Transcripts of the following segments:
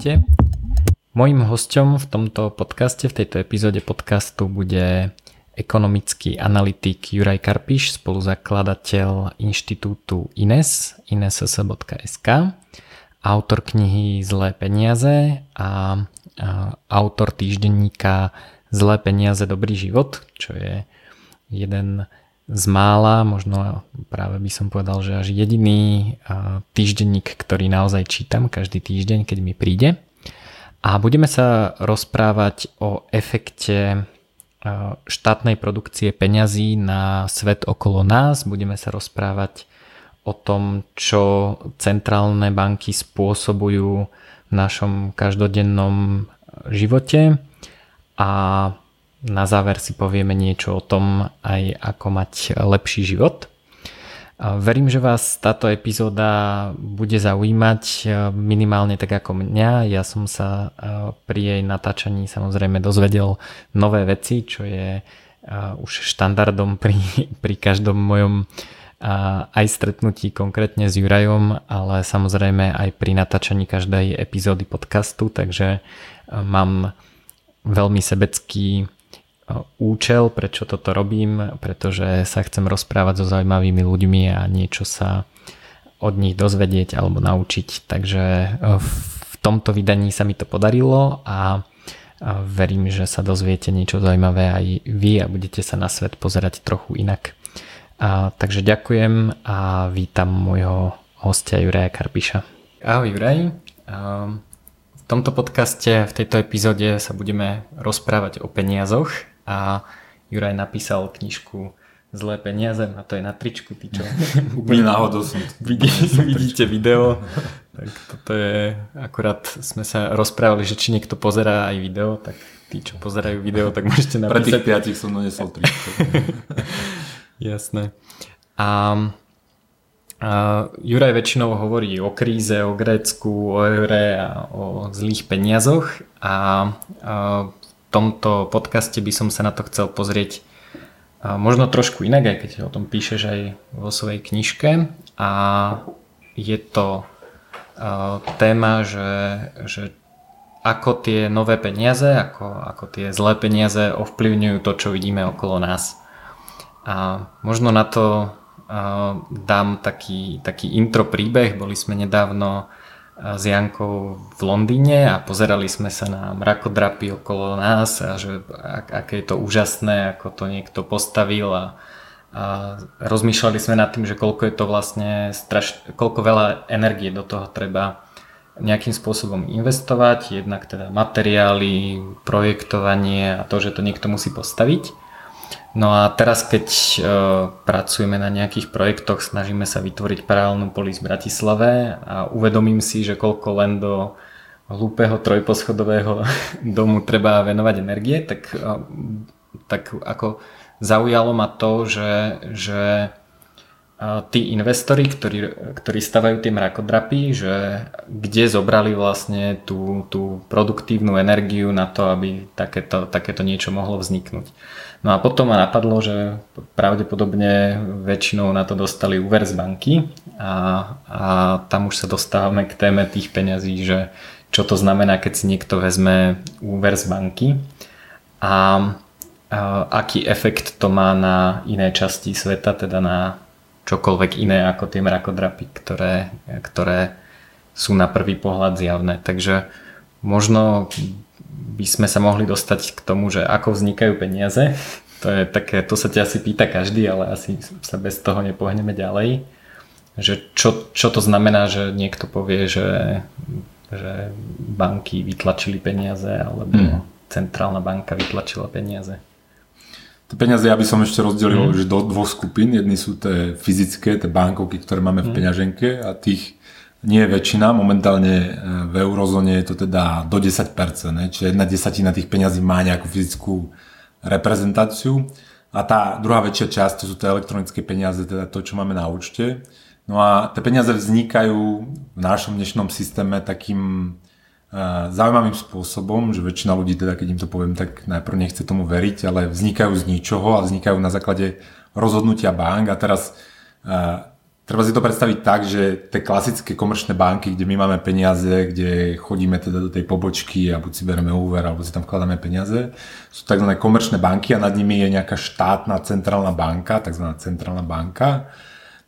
Ahojte. Mojím hostom v tomto podcaste, v tejto epizóde podcastu bude ekonomický analytik Juraj Karpiš, spoluzakladateľ inštitútu INES, ines.sk, autor knihy Zlé peniaze a autor týždenníka Zlé peniaze, dobrý život, čo je jeden z mála, možno práve by som povedal, že až jediný týždenník, ktorý naozaj čítam každý týždeň, keď mi príde. A budeme sa rozprávať o efekte štátnej produkcie peňazí na svet okolo nás. Budeme sa rozprávať o tom, čo centrálne banky spôsobujú v našom každodennom živote a na záver si povieme niečo o tom aj ako mať lepší život. Verím, že vás táto epizóda bude zaujímať e, minimálne tak ako mňa. Ja som sa e, pri jej natáčaní samozrejme dozvedel nové veci, čo je e, už štandardom pri, pri každom mojom aj stretnutí konkrétne s Jurajom, ale samozrejme aj pri natáčaní každej epizódy podcastu, takže mám veľmi sebecký účel, prečo toto robím, pretože sa chcem rozprávať so zaujímavými ľuďmi a niečo sa od nich dozvedieť alebo naučiť. Takže e, v tomto vydaní sa mi to podarilo a verím, že sa dozviete niečo zaujímavé aj vy a budete sa na svet pozerať trochu inak. A, takže ďakujem a vítam môjho hostia Juraja Karpiša. Ahoj Juraj. V tomto podcaste, v tejto epizóde sa budeme rozprávať o peniazoch a Juraj napísal knižku Zlé peniaze a to je na tričku, ty čo? Úplne náhodou som vidí, vidíte video, tak toto je, akurát sme sa rozprávali, že či niekto pozerá aj video, tak tí, čo pozerajú video, tak môžete napísať. Pre tých piatich som donesol tričko. Jasné. A, a Juraj väčšinou hovorí o kríze, o Grécku, o eure a o zlých peniazoch a, a tomto podcaste by som sa na to chcel pozrieť možno trošku inak, aj keď o tom píšeš aj vo svojej knižke. A je to téma, že, že ako tie nové peniaze, ako, ako tie zlé peniaze ovplyvňujú to, čo vidíme okolo nás. A možno na to dám taký, taký intro príbeh. Boli sme nedávno s Jankou v Londýne a pozerali sme sa na mrakodrapy okolo nás a že ak, aké je to úžasné, ako to niekto postavil a, a rozmýšľali sme nad tým, že koľko je to vlastne straš, koľko veľa energie do toho treba nejakým spôsobom investovať, jednak teda materiály, projektovanie a to, že to niekto musí postaviť. No a teraz keď e, pracujeme na nejakých projektoch, snažíme sa vytvoriť paralelnú polis v Bratislave a uvedomím si, že koľko len do hlúpeho trojposchodového domu treba venovať energie, tak, e, tak ako zaujalo ma to, že, že tí investori, ktorí, ktorí stavajú tie mrakodrapy, že kde zobrali vlastne tú, tú produktívnu energiu na to, aby takéto, takéto niečo mohlo vzniknúť. No a potom ma napadlo, že pravdepodobne väčšinou na to dostali úver z banky a, a tam už sa dostávame k téme tých peňazí, že čo to znamená, keď si niekto vezme úver z banky a, a aký efekt to má na iné časti sveta, teda na čokoľvek iné ako tie mrakodrapy, ktoré, ktoré sú na prvý pohľad zjavné. Takže možno by sme sa mohli dostať k tomu, že ako vznikajú peniaze. To je také, to sa ťa asi pýta každý, ale asi sa bez toho nepohneme ďalej. Že čo, čo to znamená, že niekto povie, že, že banky vytlačili peniaze alebo mm. centrálna banka vytlačila peniaze. Tie peniaze ja by som ešte rozdelil mm. do dvoch skupín. Jedny sú tie fyzické, tie bankovky, ktoré máme v mm. peňaženke a tých nie je väčšina, momentálne e, v eurozóne je to teda do 10%, ne? čiže jedna desatina tých peňazí má nejakú fyzickú reprezentáciu a tá druhá väčšia časť to sú tie elektronické peniaze, teda to, čo máme na účte. No a tie peniaze vznikajú v našom dnešnom systéme takým zaujímavým spôsobom, že väčšina ľudí, teda keď im to poviem, tak najprv nechce tomu veriť, ale vznikajú z ničoho a vznikajú na základe rozhodnutia bank a teraz uh, treba si to predstaviť tak, že tie klasické komerčné banky, kde my máme peniaze, kde chodíme teda do tej pobočky a buď si bereme úver, alebo si tam vkladáme peniaze, sú tzv. komerčné banky a nad nimi je nejaká štátna centrálna banka, tzv. centrálna banka.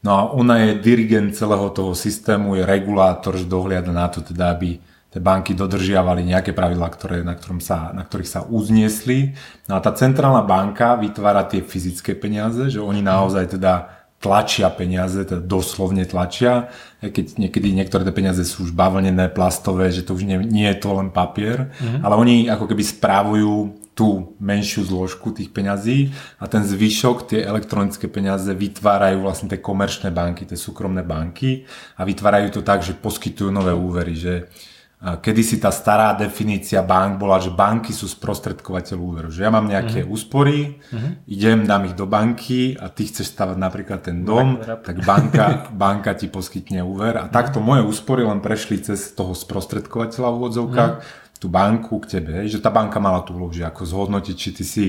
No a ona je dirigent celého toho systému, je regulátor, že dohliada na to teda, aby tie banky dodržiavali nejaké pravidlá, ktoré, na, ktorom sa, na ktorých sa uzniesli. No a tá centrálna banka vytvára tie fyzické peniaze, že oni naozaj teda tlačia peniaze, teda doslovne tlačia, keď niekedy niektoré tie peniaze sú už bavlnené, plastové, že to už nie, nie je to len papier, mm-hmm. ale oni ako keby správujú tú menšiu zložku tých peňazí a ten zvyšok, tie elektronické peniaze vytvárajú vlastne tie komerčné banky, tie súkromné banky a vytvárajú to tak, že poskytujú nové úvery, že Kedy si tá stará definícia bank bola, že banky sú sprostredkovateľ úveru. Že ja mám nejaké uh-huh. úspory, uh-huh. idem, dám ich do banky a ty chceš stavať napríklad ten dom, tak banka, banka ti poskytne úver. A takto moje úspory len prešli cez toho sprostredkovateľa v úvodzovkách, uh-huh. tú banku k tebe. Že tá banka mala tú úlohu, že ako zhodnotiť, či ty si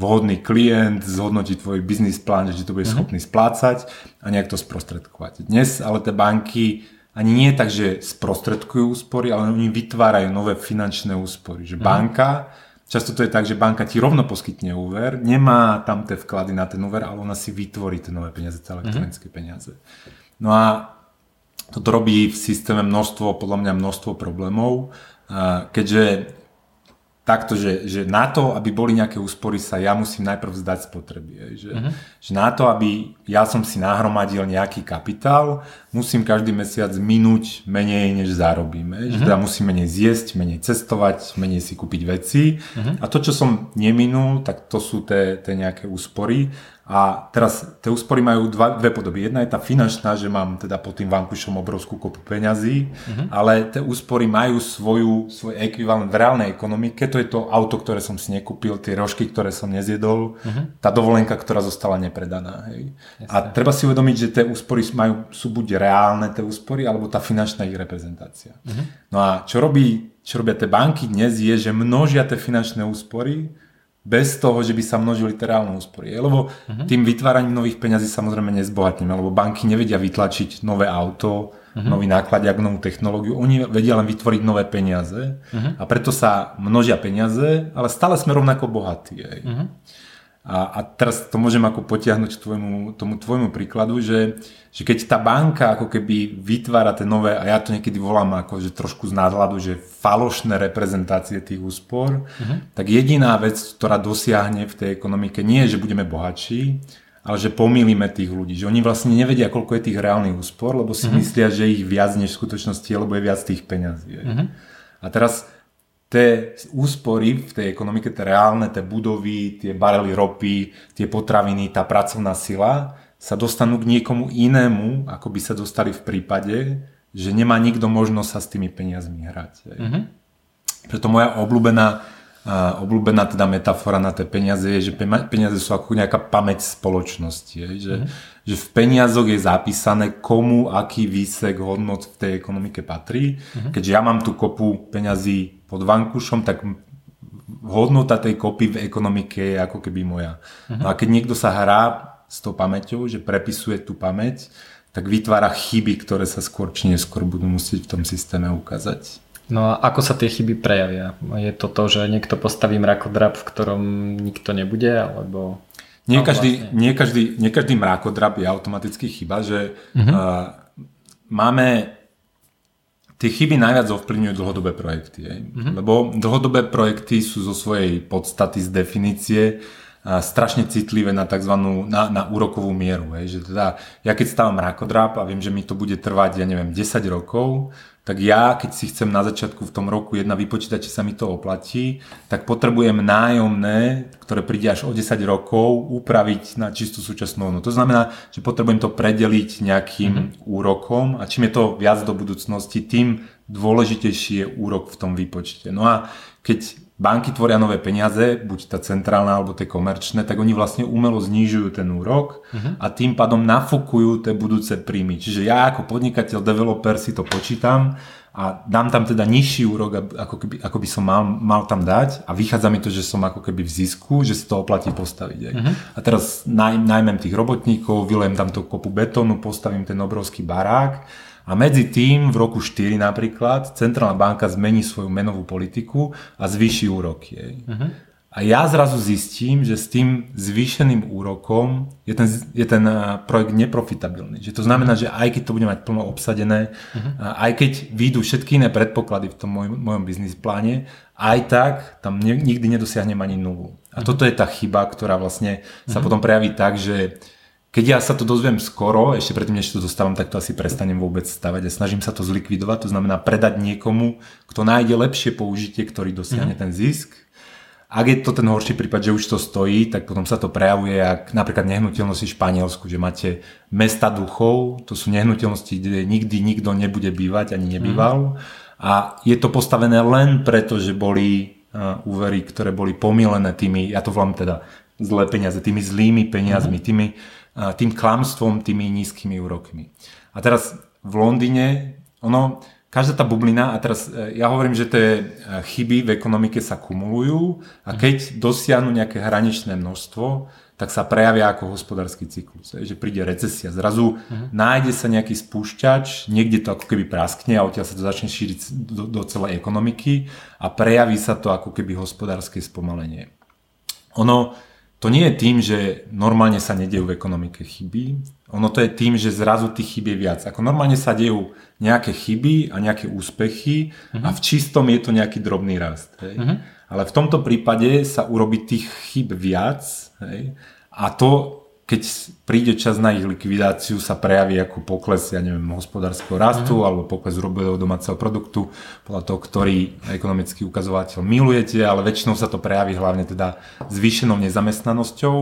vhodný klient, zhodnotiť tvoj biznis plán, že ti to bude uh-huh. schopný splácať a nejak to sprostredkovať. Dnes ale tie banky ani nie tak, že sprostredkujú úspory, ale oni vytvárajú nové finančné úspory. Že mhm. banka, často to je tak, že banka ti rovno poskytne úver, nemá tam tie vklady na ten úver, ale ona si vytvorí tie nové peniaze, tie elektronické mm. peniaze. No a toto robí v systéme množstvo, podľa mňa množstvo problémov, keďže takto, že, že na to, aby boli nejaké úspory, sa ja musím najprv zdať spotreby. Že, uh-huh. že na to, aby ja som si nahromadil nejaký kapitál, musím každý mesiac minúť menej, než zarobíme. Uh-huh. Že mhm. teda musím menej zjesť, menej cestovať, menej si kúpiť veci. Uh-huh. A to, čo som neminul, tak to sú tie nejaké úspory. A teraz tie úspory majú dva, dve podoby. Jedna je tá finančná, že mám teda pod tým vankušom obrovskú kopu peňazí, uh-huh. ale tie úspory majú svoju, svoj ekvivalent v reálnej ekonomike. To je to auto, ktoré som si nekúpil, tie rožky, ktoré som nezjedol, uh-huh. tá dovolenka, ktorá zostala nepredaná. Hej. A treba si uvedomiť, že tie úspory majú, sú buď reálne tie úspory, alebo tá finančná ich reprezentácia. Uh-huh. No a čo, robí, čo robia tie banky dnes je, že množia tie finančné úspory bez toho, že by sa množili terálne úspory. Lebo uh-huh. tým vytváraním nových peňazí samozrejme nezbohatneme, lebo banky nevedia vytlačiť nové auto, uh-huh. nový nákladiak, novú technológiu, oni vedia len vytvoriť nové peniaze uh-huh. a preto sa množia peniaze, ale stále sme rovnako bohatí. Uh-huh. A, a teraz to môžem ako potiahnuť tvojmu, tomu tvojmu príkladu, že, že keď tá banka ako keby vytvára tie nové, a ja to niekedy volám ako že trošku z nadhľadu, že falošné reprezentácie tých úspor, uh-huh. tak jediná vec, ktorá dosiahne v tej ekonomike, nie je, že budeme bohatší, ale že pomýlime tých ľudí. Že oni vlastne nevedia, koľko je tých reálnych úspor, lebo si uh-huh. myslia, že ich viac než v skutočnosti je, lebo je viac tých peňazí. Uh-huh. A teraz tie úspory v tej ekonomike, tie reálne, tie budovy, tie barely ropy, tie potraviny, tá pracovná sila sa dostanú k niekomu inému, ako by sa dostali v prípade, že nemá nikto možnosť sa s tými peniazmi hrať. Mm-hmm. Preto moja obľúbená, obľúbená teda metafora na tie peniaze je, že peniaze sú ako nejaká pamäť spoločnosti. Je, že, mm-hmm. že v peniazoch je zapísané, komu aký výsek hodnot v tej ekonomike patrí. Mm-hmm. Keďže ja mám tú kopu peňazí pod vankušom, tak hodnota tej kopy v ekonomike je ako keby moja. Uh-huh. No a keď niekto sa hrá s tou pamäťou, že prepisuje tú pamäť, tak vytvára chyby, ktoré sa skôr či neskôr budú musieť v tom systéme ukázať. No a ako sa tie chyby prejavia? Je to to, že niekto postaví mrakodrap, v ktorom nikto nebude, alebo... Nie, no, každý, vlastne. nie, každý, nie každý mrakodrap je automaticky chyba, že uh-huh. uh, máme tie chyby najviac ovplyvňujú dlhodobé projekty. Mm-hmm. Lebo dlhodobé projekty sú zo svojej podstaty z definície a strašne citlivé na tzv. na, na úrokovú mieru. Hej. Že teda, ja keď stávam mrakodrap a viem, že mi to bude trvať, ja neviem, 10 rokov, tak ja, keď si chcem na začiatku v tom roku jedna vypočítať, či sa mi to oplatí, tak potrebujem nájomné, ktoré príde až o 10 rokov, upraviť na čistú súčasnú hodnotu. To znamená, že potrebujem to predeliť nejakým mm-hmm. úrokom a čím je to viac do budúcnosti, tým dôležitejší je úrok v tom výpočte. No a keď banky tvoria nové peniaze, buď tá centrálna alebo tie komerčné, tak oni vlastne umelo znižujú ten úrok uh-huh. a tým pádom nafukujú tie budúce príjmy. Čiže ja ako podnikateľ, developer si to počítam a dám tam teda nižší úrok, ako, keby, ako by som mal, mal tam dať a vychádza mi to, že som ako keby v zisku, že si to oplatí postaviť. Uh-huh. A teraz naj, najmem tých robotníkov, vylejem tam tú kopu betónu, postavím ten obrovský barák a medzi tým v roku 4 napríklad Centrálna banka zmení svoju menovú politiku a zvýši úroky. Uh-huh. A ja zrazu zistím, že s tým zvýšeným úrokom je ten, je ten eh, projekt neprofitabilný. Že to znamená, že aj keď to bude mať plno obsadené, uh-huh. aj keď výjdu všetky iné predpoklady v tom mojom, mojom biznis pláne, aj tak tam ne, nikdy nedosiahnem ani nulu. A uh-huh. toto je tá chyba, ktorá vlastne sa uh-huh. potom prejaví tak, že keď ja sa to dozviem skoro, ešte predtým, než to dostávam, tak to asi prestanem vôbec stavať a snažím sa to zlikvidovať, to znamená predať niekomu, kto nájde lepšie použitie, ktorý dosiahne mm. ten zisk. Ak je to ten horší prípad, že už to stojí, tak potom sa to prejavuje, ak napríklad nehnuteľnosti v Španielsku, že máte mesta duchov, to sú nehnuteľnosti, kde nikdy nikto nebude bývať ani nebýval. Mm. A je to postavené len preto, že boli uh, úvery, ktoré boli pomilené tými, ja to volám teda zlé peniaze, tými zlými peniazmi, mm. tými tým klamstvom, tými nízkymi úrokmi. A teraz v Londýne, ono, každá tá bublina, a teraz e, ja hovorím, že tie e, chyby v ekonomike sa kumulujú a keď dosiahnu nejaké hraničné množstvo, tak sa prejavia ako hospodársky cyklus. Že príde recesia, zrazu uh-huh. nájde sa nejaký spúšťač, niekde to ako keby praskne a odtiaľ sa to začne šíriť do, do celej ekonomiky a prejaví sa to ako keby hospodárske spomalenie. Ono, to nie je tým, že normálne sa nedejú v ekonomike chyby, ono to je tým, že zrazu tých chyb je viac. Ako normálne sa dejú nejaké chyby a nejaké úspechy uh-huh. a v čistom je to nejaký drobný rast. Hej. Uh-huh. Ale v tomto prípade sa urobí tých chyb viac hej, a to keď príde čas na ich likvidáciu, sa prejaví ako pokles, ja neviem, hospodárskeho rastu mm. alebo pokles hrubého domáceho produktu, podľa toho, ktorý ekonomický ukazovateľ milujete, ale väčšinou sa to prejaví hlavne teda zvýšenou nezamestnanosťou.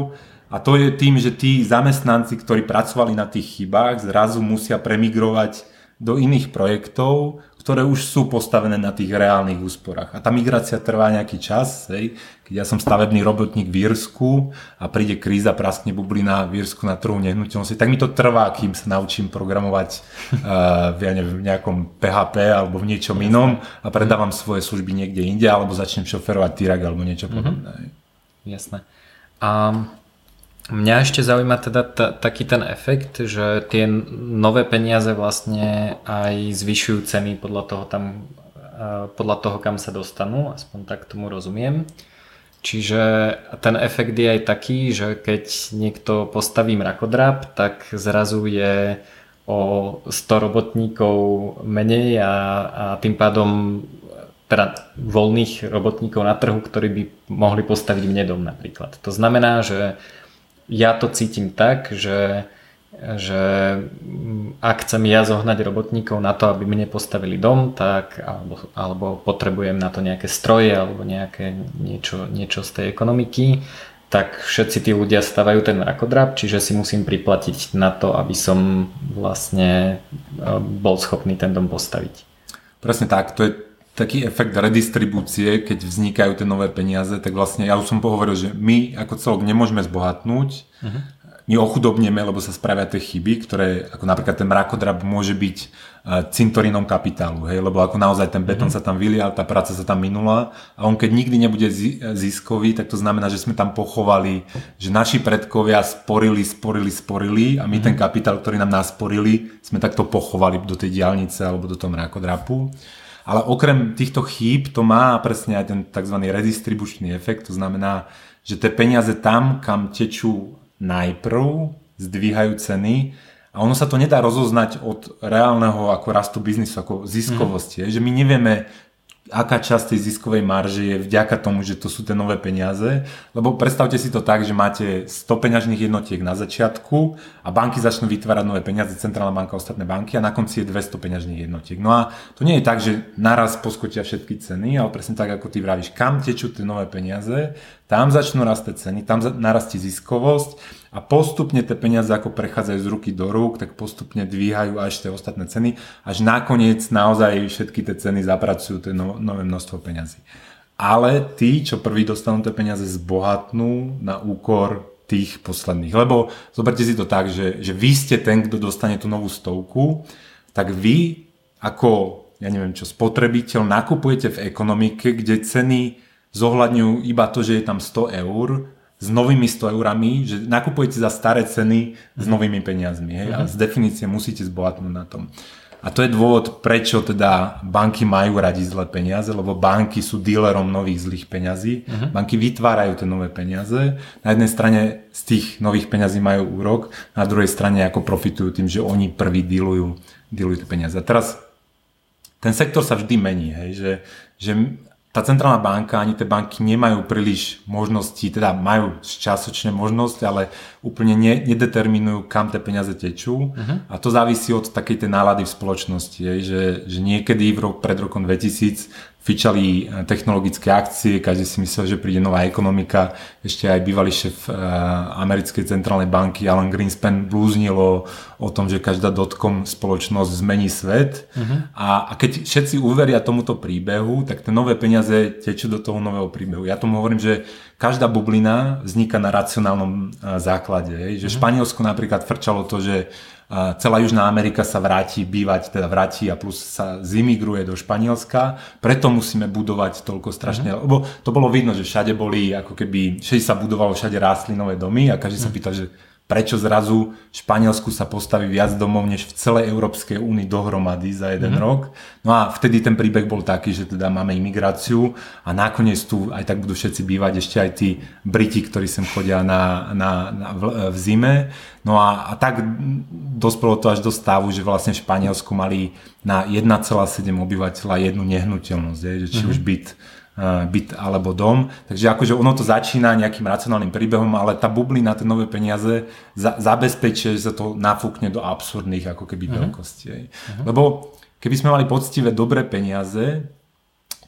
A to je tým, že tí zamestnanci, ktorí pracovali na tých chybách, zrazu musia premigrovať do iných projektov, ktoré už sú postavené na tých reálnych úsporách. A tá migrácia trvá nejaký čas. Hej. Keď ja som stavebný robotník v Írsku a príde kríza, praskne bublina v Írsku na trhu nehnuteľnosti, tak mi to trvá, kým sa naučím programovať uh, ja neviem, v nejakom PHP alebo v niečom inom a predávam svoje služby niekde inde alebo začnem šoferovať týrak alebo niečo mhm. podobné. Mm-hmm. Jasné. A Mňa ešte zaujíma teda t- taký ten efekt, že tie nové peniaze vlastne aj zvyšujú ceny podľa toho, tam, podľa toho kam sa dostanú, aspoň tak tomu rozumiem. Čiže ten efekt je aj taký, že keď niekto postaví mrakodrap, tak zrazu je o 100 robotníkov menej a, a tým pádom teda voľných robotníkov na trhu, ktorí by mohli postaviť mne dom napríklad. To znamená, že ja to cítim tak, že, že ak chcem ja zohnať robotníkov na to, aby mne postavili dom, tak alebo, alebo potrebujem na to nejaké stroje alebo nejaké niečo, niečo z tej ekonomiky, tak všetci tí ľudia stavajú ten mrakodrap, čiže si musím priplatiť na to, aby som vlastne e, bol schopný ten dom postaviť. Presne tak, to je taký efekt redistribúcie, keď vznikajú tie nové peniaze, tak vlastne ja už som pohovoril, že my ako celok nemôžeme zbohatnúť, uh-huh. my ochudobneme, lebo sa spravia tie chyby, ktoré, ako napríklad ten mrakodrap môže byť e, cintorínom kapitálu, hej, lebo ako naozaj ten betón uh-huh. sa tam vylial, tá práca sa tam minula a on keď nikdy nebude ziskový, tak to znamená, že sme tam pochovali, že naši predkovia sporili, sporili, sporili a my uh-huh. ten kapitál, ktorý nám nasporili, sme takto pochovali do tej diálnice alebo do toho mrakodrapu. Ale okrem týchto chýb to má presne aj ten tzv. redistribučný efekt, to znamená, že tie peniaze tam, kam tečú najprv, zdvíhajú ceny a ono sa to nedá rozoznať od reálneho ako rastu biznisu, ako ziskovosti. Mm. Že my nevieme, aká časť tej ziskovej marže je vďaka tomu, že to sú tie nové peniaze. Lebo predstavte si to tak, že máte 100 peňažných jednotiek na začiatku a banky začnú vytvárať nové peniaze, centrálna banka, ostatné banky a na konci je 200 peňažných jednotiek. No a to nie je tak, že naraz poskočia všetky ceny, ale presne tak, ako ty vravíš, kam tečú tie nové peniaze, tam začnú rastať ceny, tam narastie ziskovosť a postupne tie peniaze ako prechádzajú z ruky do rúk, tak postupne dvíhajú až tie ostatné ceny, až nakoniec naozaj všetky tie ceny zapracujú tie no, nové množstvo peňazí. ale tí, čo prví dostanú tie peniaze, zbohatnú na úkor tých posledných. Lebo zoberte si to tak, že, že vy ste ten, kto dostane tú novú stovku, tak vy ako, ja neviem čo, spotrebiteľ nakupujete v ekonomike, kde ceny zohľadňujú iba to, že je tam 100 eur s novými 100 eurami, že nakupujete za staré ceny s novými peniazmi. Hej? A mhm. z definície musíte zbohatnúť na tom. A to je dôvod, prečo teda banky majú radi zlé peniaze, lebo banky sú dílerom nových zlých peňazí. Uh-huh. Banky vytvárajú tie nové peniaze. Na jednej strane z tých nových peňazí majú úrok, na druhej strane ako profitujú tým, že oni prví dílujú, dílujú tie peniaze. A teraz ten sektor sa vždy mení, hej, že, že tá centrálna banka ani tie banky nemajú príliš možnosti, teda majú časočne možnosť, ale úplne ne, nedeterminujú, kam tie peniaze tečú uh-huh. a to závisí od takej tej nálady v spoločnosti, je, že, že niekedy v rok, pred rokom 2000 fičali eh, technologické akcie, každý si myslel, že príde nová ekonomika. Ešte aj bývalý šéf uh, americkej centrálnej banky Alan Greenspan blúznilo o tom, že každá dotcom spoločnosť zmení svet. Uh-huh. A, a keď všetci uveria tomuto príbehu, tak tie nové peniaze tečú do toho nového príbehu. Ja tomu hovorím, že každá bublina vzniká na racionálnom uh, základe. Že uh-huh. Španielsko napríklad frčalo to, že celá Južná Amerika sa vráti bývať, teda vráti a plus sa zimigruje do Španielska, preto musíme budovať toľko strašne, mm. lebo to bolo vidno, že všade boli, ako keby, všade sa budovalo, všade rástli nové domy a každý sa mhm. pýta, že prečo zrazu v Španielsku sa postaví viac domov než v celej Európskej únii dohromady za jeden mm-hmm. rok. No a vtedy ten príbeh bol taký, že teda máme imigráciu a nakoniec tu aj tak budú všetci bývať, ešte aj tí Briti, ktorí sem chodia na, na, na, v, v zime. No a, a tak dospelo to až do stavu, že vlastne v Španielsku mali na 1,7 obyvateľa jednu nehnuteľnosť, je, že či mm-hmm. už byt byt alebo dom. Takže akože ono to začína nejakým racionálnym príbehom, ale tá bublina, tie nové peniaze za, zabezpečuje, že sa to nafúkne do absurdných ako keby uh-huh. veľkostí. Uh-huh. Lebo keby sme mali poctivé dobré peniaze,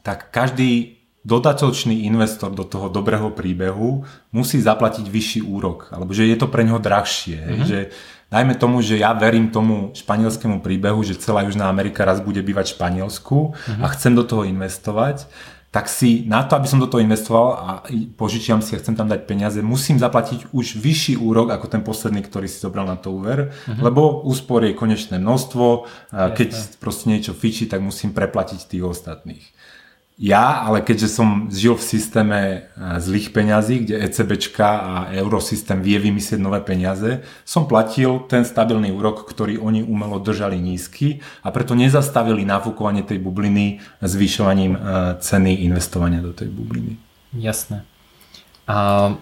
tak každý dodatočný investor do toho dobrého príbehu musí zaplatiť vyšší úrok, alebo že je to pre neho drahšie. Uh-huh. Že dajme tomu, že ja verím tomu španielskému príbehu, že celá Južná Amerika raz bude bývať v Španielsku uh-huh. a chcem do toho investovať, tak si na to, aby som do toho investoval a požičiam si a chcem tam dať peniaze, musím zaplatiť už vyšší úrok ako ten posledný, ktorý si zobral na to úver, uh-huh. lebo úspor je konečné množstvo, keď proste niečo fičí, tak musím preplatiť tých ostatných. Ja, ale keďže som žil v systéme e, zlých peňazí, kde ECBčka a eurosystém vie vymyslieť nové peniaze, som platil ten stabilný úrok, ktorý oni umelo držali nízky a preto nezastavili nafúkovanie tej bubliny zvyšovaním e, ceny investovania do tej bubliny. Jasné. A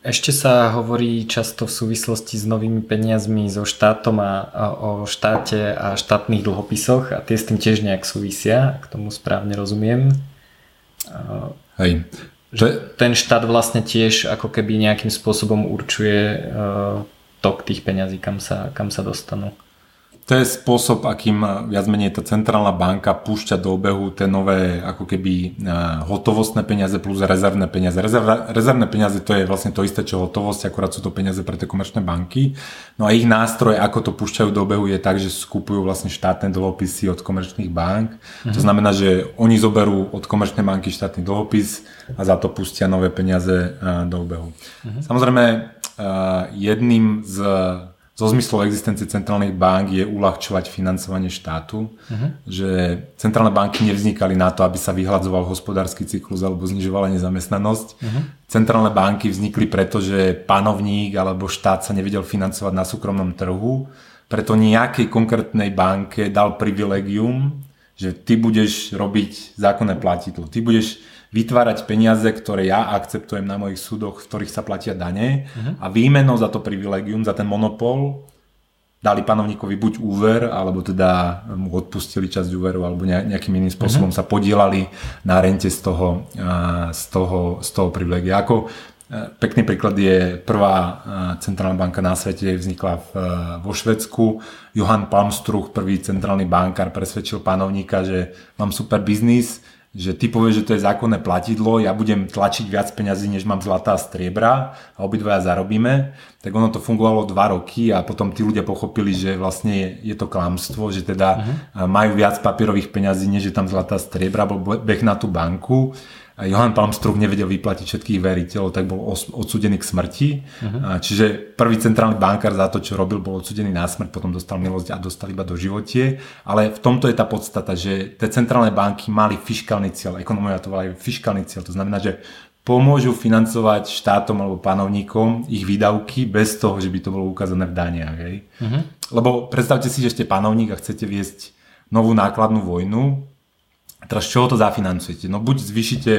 ešte sa hovorí často v súvislosti s novými peniazmi so štátom a, a o štáte a štátnych dlhopisoch a tie s tým tiež nejak súvisia, ak tomu správne rozumiem. Hej. Že ten štát vlastne tiež ako keby nejakým spôsobom určuje uh, tok tých peňazí, kam sa, kam sa dostanú. To je spôsob, akým viac menej tá centrálna banka púšťa do obehu tie nové ako keby e, hotovostné peniaze plus rezervné peniaze. Rezerv, rezervné peniaze to je vlastne to isté, čo hotovosť, akurát sú to peniaze pre tie komerčné banky. No a ich nástroj, ako to púšťajú do obehu, je tak, že skupujú vlastne štátne dlhopisy od komerčných bank. Mhm. To znamená, že oni zoberú od komerčnej banky štátny dlhopis a za to pustia nové peniaze e, do obehu. Mhm. Samozrejme, e, jedným z zo zmyslov existencie centrálnych bank je uľahčovať financovanie štátu, uh-huh. že centrálne banky nevznikali na to, aby sa vyhľadzoval hospodársky cyklus alebo znižovala nezamestnanosť. Uh-huh. Centrálne banky vznikli preto, že panovník alebo štát sa nevedel financovať na súkromnom trhu, preto nejakej konkrétnej banke dal privilegium, že ty budeš robiť zákonné platidlo, ty budeš vytvárať peniaze, ktoré ja akceptujem na mojich súdoch, v ktorých sa platia dane uh-huh. a výmenou za to privilegium, za ten monopol dali panovníkovi buď úver, alebo teda mu odpustili časť úveru, alebo nejakým iným spôsobom uh-huh. sa podielali na rente z toho, z toho, z toho privilegia. Ako e, pekný príklad je prvá e, centrálna banka na svete, vznikla v, e, vo Švedsku. Johan Palmstruch, prvý centrálny bankár, presvedčil panovníka, že mám super biznis, že ty povieš, že to je zákonné platidlo, ja budem tlačiť viac peňazí, než mám zlatá striebra a obidvaja zarobíme, tak ono to fungovalo dva roky a potom tí ľudia pochopili, že vlastne je, je to klamstvo, že teda uh-huh. majú viac papierových peňazí, než je tam zlatá striebra, bol beh na tú banku Johan Palmstruch nevedel vyplatiť všetkých veriteľov, tak bol odsudený k smrti. Uh-huh. Čiže prvý centrálny bankár za to, čo robil, bol odsudený na smrť, potom dostal milosť a dostal iba do životie. Ale v tomto je tá podstata, že tie centrálne banky mali fiskálny cieľ, ekonomia to volajú fiskálny cieľ, to znamená, že pomôžu financovať štátom alebo panovníkom ich výdavky bez toho, že by to bolo ukázané v daniach. Hej? Uh-huh. Lebo predstavte si, že ste panovník a chcete viesť novú nákladnú vojnu, teraz čoho to zafinancujete? No buď zvýšite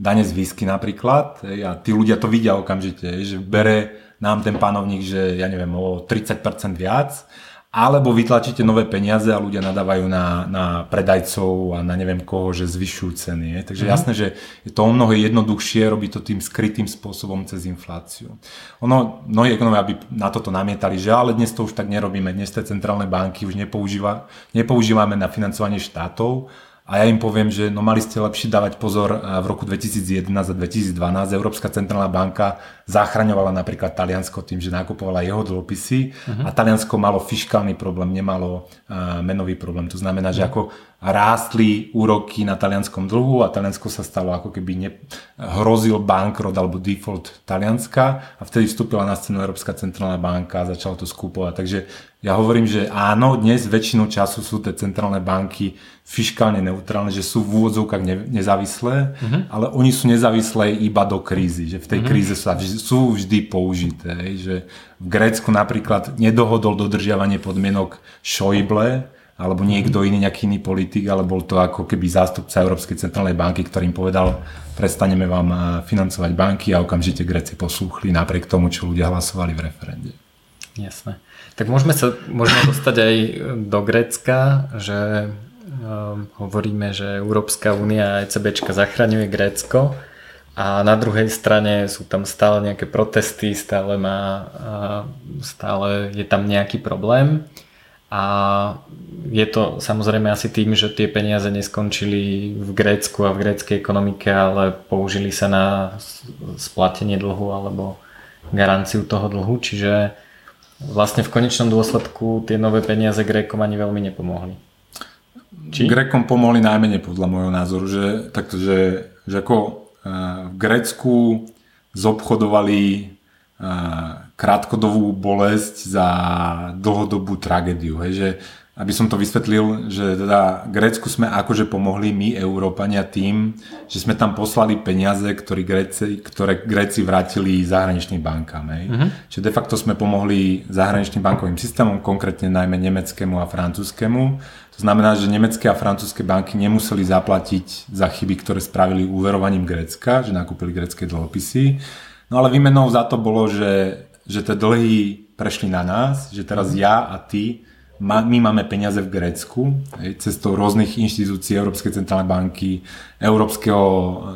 dane z výsky napríklad a tí ľudia to vidia okamžite, že bere nám ten panovník, že ja neviem, o 30% viac, alebo vytlačíte nové peniaze a ľudia nadávajú na, na predajcov a na neviem koho, že zvyšujú ceny. Je. Takže mm-hmm. jasné, že je to o mnoho jednoduchšie robiť to tým skrytým spôsobom cez infláciu. Ono, mnohí ekonomia by na toto namietali, že ale dnes to už tak nerobíme, dnes tie centrálne banky už nepoužíva, nepoužívame na financovanie štátov, a ja im poviem, že no mali ste lepšie dávať pozor v roku 2011 a 2012. Európska centrálna banka zachraňovala napríklad Taliansko tým, že nakupovala jeho dlhopisy uh-huh. a Taliansko malo fiskálny problém, nemalo uh, menový problém. To znamená, že mhm. ako rástli úroky na talianskom dlhu a Taliansko sa stalo ako keby ne, hrozil bankrot alebo default Talianska a vtedy vstúpila na scénu Európska centrálna banka a začala to skúpovať. Takže ja hovorím, že áno, dnes väčšinu času sú tie centrálne banky fiskálne neutrálne, že sú v úvodzovkách ne, nezávislé, uh-huh. ale oni sú nezávislé iba do krízy, že v tej uh-huh. kríze sú, sú vždy použité. Že v Grécku napríklad nedohodol dodržiavanie podmienok Schäuble, alebo niekto iný, nejaký iný politik, ale bol to ako keby zástupca Európskej centrálnej banky, ktorým povedal, prestaneme vám eh, financovať banky a okamžite Gréci poslúchli napriek tomu, čo ľudia hlasovali v referende. Jasné. Tak môžeme sa možno dostať aj do Grécka, že um, hovoríme, že Európska únia a ECBčka zachraňuje Grécko a na druhej strane sú tam stále nejaké protesty, stále, má, stále je tam nejaký problém. A je to samozrejme asi tým, že tie peniaze neskončili v Grécku a v gréckej ekonomike, ale použili sa na splatenie dlhu alebo garanciu toho dlhu, čiže vlastne v konečnom dôsledku tie nové peniaze Grékom ani veľmi nepomohli. Či? Grékom pomohli najmenej podľa môjho názoru, že, takto, že, ako eh, v Grécku zobchodovali krátkodobú bolesť za dlhodobú tragédiu. Hej, že, aby som to vysvetlil, že teda Grécku sme akože pomohli my, Európania, tým, že sme tam poslali peniaze, ktoré Gréci, ktoré Gréci vrátili zahraničným bankám. Hej. Uh-huh. Čiže de facto sme pomohli zahraničným bankovým systémom, konkrétne najmä nemeckému a francúzskému. To znamená, že nemecké a francúzske banky nemuseli zaplatiť za chyby, ktoré spravili úverovaním Grécka, že nakúpili grécké dlhopisy No ale výmenou za to bolo, že, že tie dlhy prešli na nás, že teraz mhm. ja a ty, my máme peniaze v Grécku, cestou rôznych inštitúcií Európskej centrálnej banky, Európskeho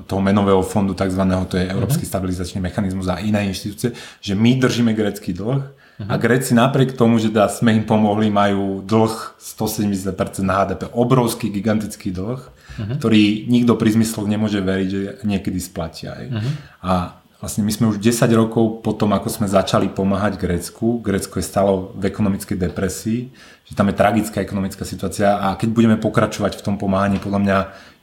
toho menového fondu, takzvaného, to je Európsky uh-huh. stabilizačný mechanizmus a iné inštitúcie, že my držíme grécky dlh a Gréci napriek tomu, že teda sme im pomohli, majú dlh 170% na HDP, obrovský, gigantický dlh, uh-huh. ktorý nikto pri zmysloch nemôže veriť, že niekedy splatia. Uh-huh. A vlastne my sme už 10 rokov po tom, ako sme začali pomáhať Grécku, Grécko je stále v ekonomickej depresii, že tam je tragická ekonomická situácia a keď budeme pokračovať v tom pomáhaní, podľa mňa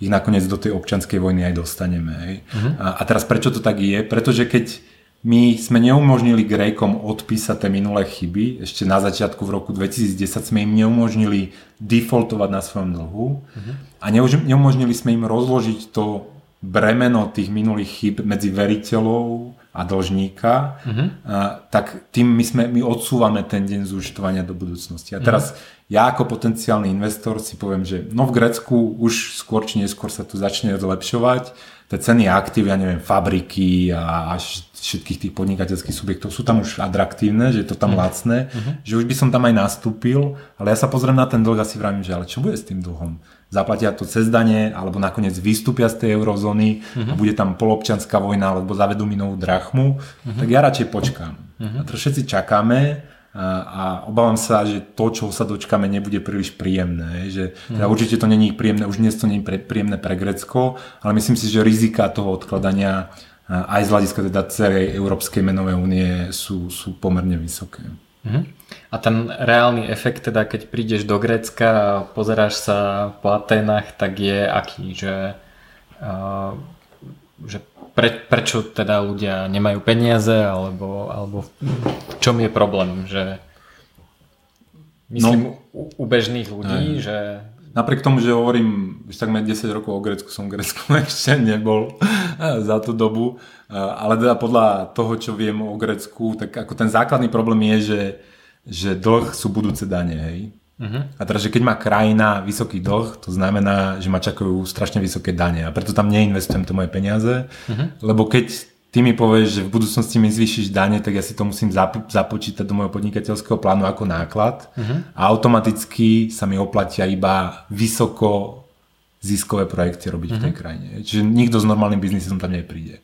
ich nakoniec do tej občanskej vojny aj dostaneme. Hej. Uh-huh. A, a teraz prečo to tak je? Pretože keď my sme neumožnili Grékom odpísať tie minulé chyby, ešte na začiatku v roku 2010 sme im neumožnili defaultovať na svojom dlhu uh-huh. a neumožnili sme im rozložiť to bremeno tých minulých chyb medzi veriteľov a dlžníka, uh-huh. a, tak tým my, sme, my odsúvame ten deň zúčtovania do budúcnosti. A teraz uh-huh. ja ako potenciálny investor si poviem, že no v Grecku už skôr či neskôr sa tu začne zlepšovať, tie ceny aktív, ja neviem, fabriky a, a všetkých tých podnikateľských subjektov sú tam už atraktívne, že je to tam uh-huh. lacné, uh-huh. že už by som tam aj nastúpil, ale ja sa pozriem na ten dlh a si vravím, že ale čo bude s tým dlhom? Zaplatia to cez dane, alebo nakoniec vystúpia z tej eurozóny uh-huh. a bude tam polobčanská vojna, alebo zavedú mi novú drachmu, uh-huh. tak ja radšej počkám. Uh-huh. A to všetci čakáme a obávam sa, že to, čo sa dočkame, nebude príliš príjemné. Že, teda určite to není príjemné, už dnes to není príjemné pre Grecko, ale myslím si, že rizika toho odkladania aj z hľadiska teda celej Európskej menovej únie sú, sú pomerne vysoké. Uh-huh. A ten reálny efekt, teda keď prídeš do Grécka a pozeráš sa po Aténach, tak je aký, že, že pre, prečo teda ľudia nemajú peniaze, alebo, alebo v čom je problém, že myslím no, u, u bežných ľudí, aj. že Napriek tomu, že hovorím už takmer 10 rokov o Grécku, som v Grécku ešte nebol za tú dobu, ale teda podľa toho, čo viem o Grécku, tak ako ten základný problém je, že že dlh sú budúce dane, hej. Uh-huh. A teraz, že keď má krajina vysoký dlh, to znamená, že ma čakajú strašne vysoké dane a preto tam neinvestujem to moje peniaze, uh-huh. lebo keď ty mi povieš, že v budúcnosti mi zvýšiš dane, tak ja si to musím zap- započítať do môjho podnikateľského plánu ako náklad uh-huh. a automaticky sa mi oplatia iba vysoko ziskové projekty robiť uh-huh. v tej krajine. Čiže nikto s normálnym biznisom tam nepríde.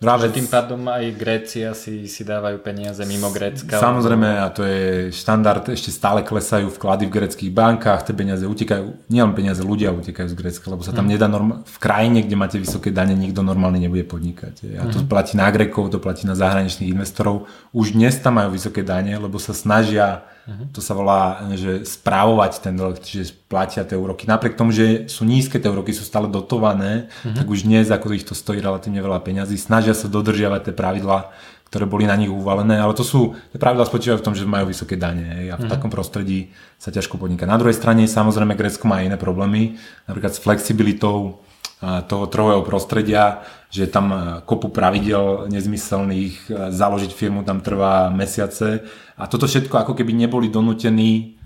Práve tým pádom aj Grécia si, si dávajú peniaze mimo Grécka. Samozrejme, a to je štandard, ešte stále klesajú vklady v greckých bankách, tie peniaze utekajú, nielen peniaze, ľudia utekajú z Grécka, lebo sa tam mm. nedá norm- v krajine, kde máte vysoké dane, nikto normálne nebude podnikať. A to mm. platí na Grekov, to platí na zahraničných investorov. Už dnes tam majú vysoké dane, lebo sa snažia Uh-huh. To sa volá, že správovať ten dlh, čiže platia tie úroky. Napriek tomu, že sú nízke tie úroky, sú stále dotované, uh-huh. tak už dnes, ako ich to stojí relatívne veľa peňazí, snažia sa dodržiavať tie pravidlá, ktoré boli na nich uvalené, ale to sú, tie pravidlá spočívajú v tom, že majú vysoké dane a v uh-huh. takom prostredí sa ťažko podniká. Na druhej strane, samozrejme, Grécko má iné problémy, napríklad s flexibilitou toho trhového prostredia, že tam kopu pravidel nezmyselných, založiť firmu tam trvá mesiace a toto všetko ako keby neboli donútení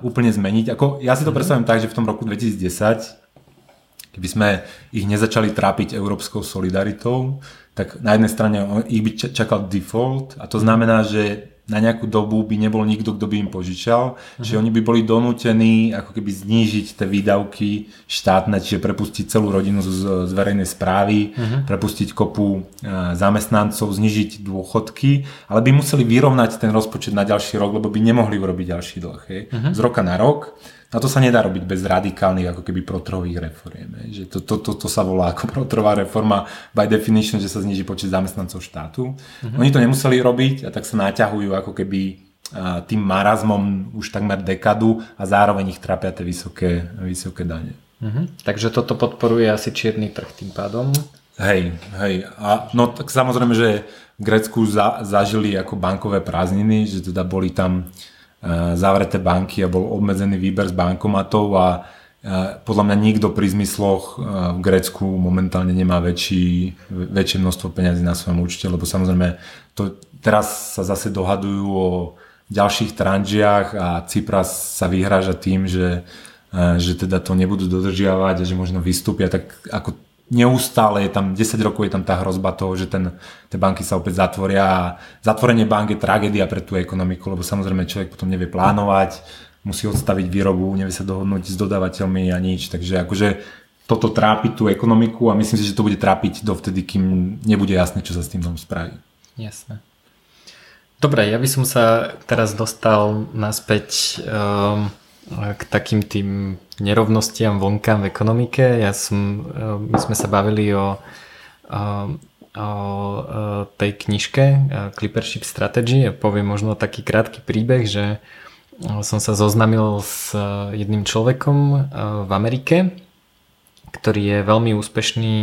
úplne zmeniť. Ako, ja si to mm-hmm. predstavím tak, že v tom roku 2010, keby sme ich nezačali trápiť európskou solidaritou, tak na jednej strane ich by čakal default a to znamená, že na nejakú dobu by nebol nikto, kto by im požičal, uh-huh. že oni by boli donútení ako keby znížiť tie výdavky štátne, čiže prepustiť celú rodinu z, z verejnej správy, uh-huh. prepustiť kopu uh, zamestnancov, znižiť dôchodky, ale by museli vyrovnať ten rozpočet na ďalší rok, lebo by nemohli urobiť ďalší dlh. Uh-huh. Z roka na rok a to sa nedá probiť bez radikálnych ako keby protrových reforiem. Že to, to, to, to sa volá ako protrová reforma by definition, že sa zniží počet zamestnancov štátu. Uh-huh. Oni to nemuseli robiť a tak sa naťahujú ako keby tým marazmom už takmer dekadu a zároveň ich trápia tie vysoké, vysoké dane. Uh-huh. Takže toto podporuje asi čierny trh tým pádom? Hej, hej. A, no tak samozrejme, že v Grécku za, zažili ako bankové prázdniny, že teda boli tam Eh, zavreté banky a bol obmedzený výber z bankomatov a eh, podľa mňa nikto pri zmysloch eh, v Grécku momentálne nemá väčší, väčšie množstvo peňazí na svojom účte, lebo samozrejme to, teraz sa zase dohadujú o ďalších tranžiach a Cypras sa vyhráža tým, že, že teda to nebudú dodržiavať a že možno vystúpia, tak ako neustále je tam, 10 rokov je tam tá hrozba toho, že ten, tie banky sa opäť zatvoria a zatvorenie bank je tragédia pre tú ekonomiku, lebo samozrejme človek potom nevie plánovať, musí odstaviť výrobu, nevie sa dohodnúť s dodávateľmi a nič, takže akože toto trápi tú ekonomiku a myslím si, že to bude trápiť dovtedy, kým nebude jasné, čo sa s tým dom spraví. Jasné. Dobre, ja by som sa teraz dostal naspäť um, k takým tým nerovnostiam vonkám v ekonomike. Ja som, eh, my sme sa bavili o, o, o tej knižke Clippership Strategy. Ja poviem možno taký krátky príbeh, že som sa zoznamil s jedným človekom v Amerike, ktorý je veľmi úspešný